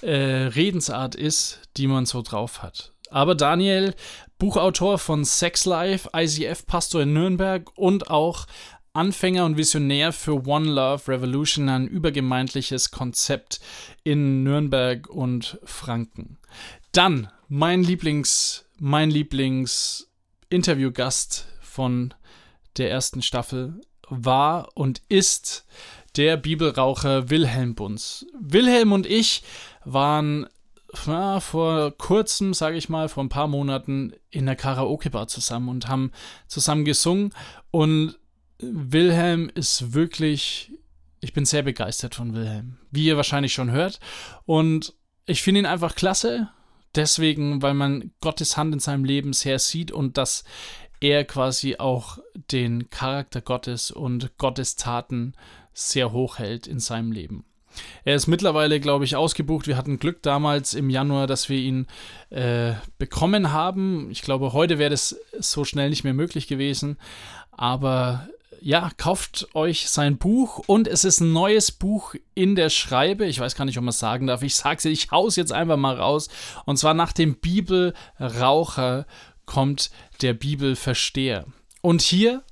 äh, Redensart ist, die man so drauf hat. Aber Daniel, Buchautor von Sex Life, ICF-Pastor in Nürnberg und auch Anfänger und Visionär für One Love Revolution, ein übergemeindliches Konzept in Nürnberg und Franken. Dann mein Lieblings, mein Lieblings-Interviewgast von der ersten Staffel war und ist der Bibelraucher Wilhelm Bunz. Wilhelm und ich waren na, vor kurzem, sage ich mal, vor ein paar Monaten in der Karaoke-Bar zusammen und haben zusammen gesungen. Und Wilhelm ist wirklich, ich bin sehr begeistert von Wilhelm, wie ihr wahrscheinlich schon hört. Und ich finde ihn einfach klasse, deswegen, weil man Gottes Hand in seinem Leben sehr sieht und dass er quasi auch den Charakter Gottes und Gottes Taten sehr hoch hält in seinem Leben. Er ist mittlerweile, glaube ich, ausgebucht. Wir hatten Glück damals im Januar, dass wir ihn äh, bekommen haben. Ich glaube, heute wäre das so schnell nicht mehr möglich gewesen. Aber ja, kauft euch sein Buch und es ist ein neues Buch in der Schreibe. Ich weiß gar nicht, ob man es sagen darf. Ich sag's, ich hau's jetzt einfach mal raus. Und zwar nach dem Bibelraucher kommt der Bibelversteher. Und hier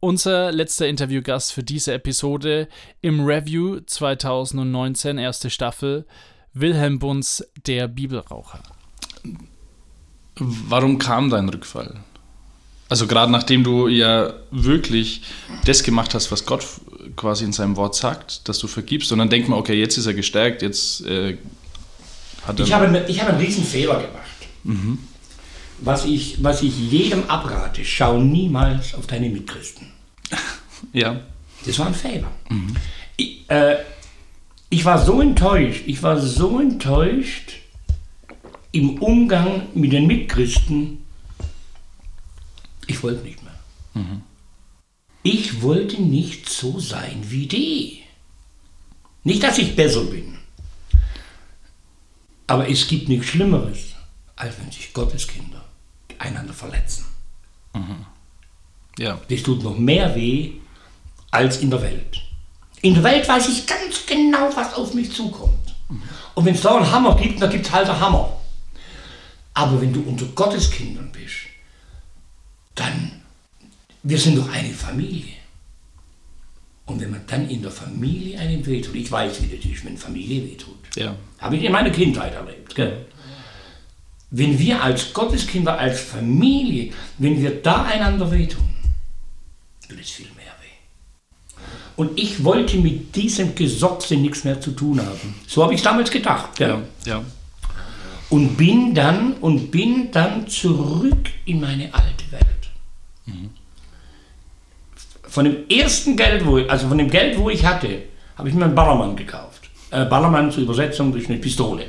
unser letzter Interviewgast für diese Episode im Review 2019, erste Staffel, Wilhelm Bunz, der Bibelraucher. Warum kam dein Rückfall? Also gerade nachdem du ja wirklich das gemacht hast, was Gott quasi in seinem Wort sagt, dass du vergibst und dann denkt man, okay, jetzt ist er gestärkt, jetzt äh, hat er... Ich habe, ich habe einen riesen Fehler gemacht. Mhm. Was ich, was ich jedem abrate, schau niemals auf deine Mitchristen. Ja. Das war ein Fehler. Ich, äh, ich war so enttäuscht, ich war so enttäuscht im Umgang mit den Mitchristen, ich wollte nicht mehr. Ich wollte nicht so sein wie die. Nicht, dass ich besser bin. Aber es gibt nichts Schlimmeres, als wenn sich Gotteskinder einander verletzen. Ja. Das tut noch mehr weh als in der Welt. In der Welt weiß ich ganz genau, was auf mich zukommt. Und wenn es da einen Hammer gibt, dann gibt es halt einen Hammer. Aber wenn du unter Gottes Kindern bist, dann, wir sind doch eine Familie. Und wenn man dann in der Familie einem wehtut, ich weiß, wie das ist, wenn Familie wehtut. Ja. Habe ich in meiner Kindheit erlebt. Gell? Wenn wir als Gotteskinder, als Familie, wenn wir da einander wehtun, tut es viel mehr weh. Und ich wollte mit diesem Gesochse nichts mehr zu tun haben. So habe ich damals gedacht. Gell? Ja. Und bin dann und bin dann zurück in meine alte Von dem ersten Geld, wo ich, also von dem Geld, wo ich hatte, habe ich mir einen Ballermann gekauft. Äh, Ballermann zur Übersetzung durch eine Pistole.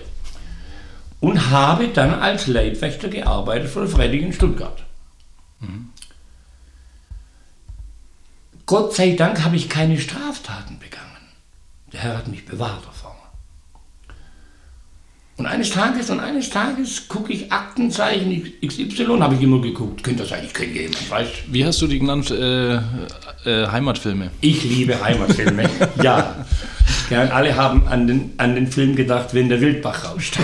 Und habe dann als Leibwächter gearbeitet für Freddy in Stuttgart. Gott sei Dank habe ich keine Straftaten begangen. Der Herr hat mich bewahrt davor. Und eines Tages, und eines Tages gucke ich Aktenzeichen XY, habe ich immer geguckt. Könnte das sein, ich kenne jemanden, weißt Wie hast du die genannt? Äh, äh, Heimatfilme. Ich liebe Heimatfilme, ja. ja. Alle haben an den, an den Film gedacht, wenn der Wildbach rauscht.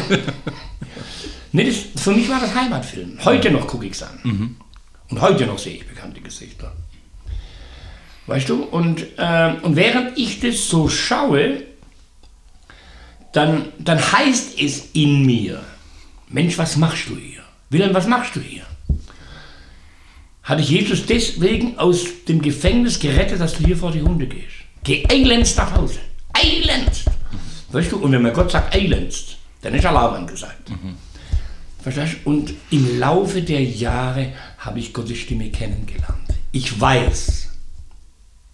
nee, das, für mich war das Heimatfilm. Heute noch gucke ich es an. Mhm. Und heute noch sehe ich bekannte Gesichter. Weißt du? Und, äh, und während ich das so schaue, dann, dann heißt es in mir, Mensch, was machst du hier? Wilhelm, was machst du hier? Hat dich Jesus deswegen aus dem Gefängnis gerettet, dass du hier vor die Hunde gehst? Geh eilends nach Hause. Eilends! Weißt du, und wenn mir Gott sagt eilends, dann ist Alarm angesagt. Verstehst du? Und im Laufe der Jahre habe ich Gottes Stimme kennengelernt. Ich weiß,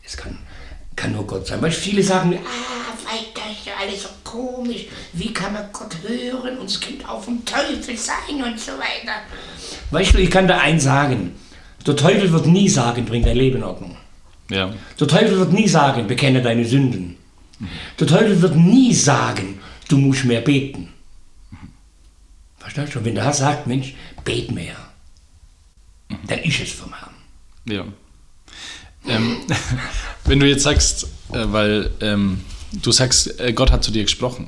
es kann, kann nur Gott sein. Weil viele sagen mir, ah, weiter, alles so komisch. Wie kann man Gott hören und es könnte auch vom Teufel sein und so weiter. Weißt du, ich kann da eins sagen. Der Teufel wird nie sagen, bring dein Leben in Ordnung. Ja. Der Teufel wird nie sagen, bekenne deine Sünden. Der Teufel wird nie sagen, du musst mehr beten. Verstehst du? Und wenn der Herr sagt, Mensch, bet mehr, dann ist es vom Herrn. Ja. Ähm, wenn du jetzt sagst, äh, weil ähm, du sagst, äh, Gott hat zu dir gesprochen.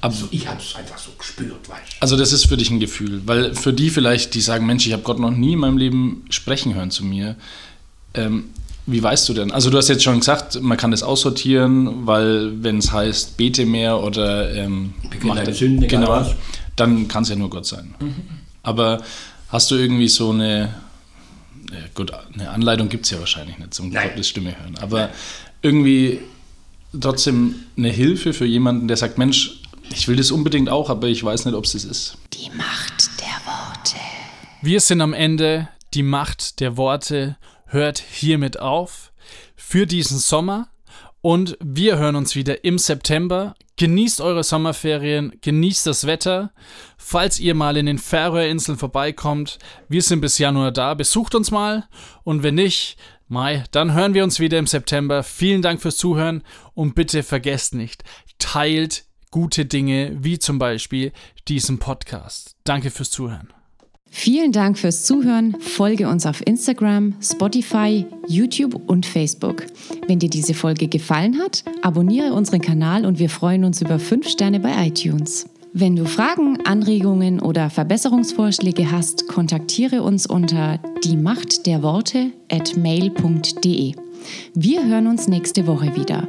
Ab, Also ich habe es einfach so gespürt, weißt du. also das ist für dich ein Gefühl, weil für die vielleicht, die sagen, Mensch, ich habe Gott noch nie in meinem Leben sprechen hören zu mir. Ähm, wie weißt du denn? Also du hast jetzt schon gesagt, man kann das aussortieren, weil wenn es heißt, bete mehr oder ähm, deine das- Sünden, genau, dann kann es ja nur Gott sein. Mhm. Aber hast du irgendwie so eine, ja, gut, eine Anleitung gibt es ja wahrscheinlich nicht zum Gottes Stimme hören, aber irgendwie trotzdem eine Hilfe für jemanden, der sagt, Mensch, ich will das unbedingt auch, aber ich weiß nicht, ob es das ist. Die Macht der Worte. Wir sind am Ende. Die Macht der Worte hört hiermit auf. für diesen Sommer und wir hören uns wieder im September. Genießt eure Sommerferien, genießt das Wetter. Falls ihr mal in den Färöerinseln vorbeikommt, wir sind bis Januar da, besucht uns mal. Und wenn nicht, Mai, dann hören wir uns wieder im September. Vielen Dank fürs Zuhören und bitte vergesst nicht, teilt gute Dinge wie zum Beispiel diesen Podcast. Danke fürs Zuhören. Vielen Dank fürs Zuhören. Folge uns auf Instagram, Spotify, YouTube und Facebook. Wenn dir diese Folge gefallen hat, abonniere unseren Kanal und wir freuen uns über 5 Sterne bei iTunes. Wenn du Fragen, Anregungen oder Verbesserungsvorschläge hast, kontaktiere uns unter die Macht der Worte at mail.de. Wir hören uns nächste Woche wieder.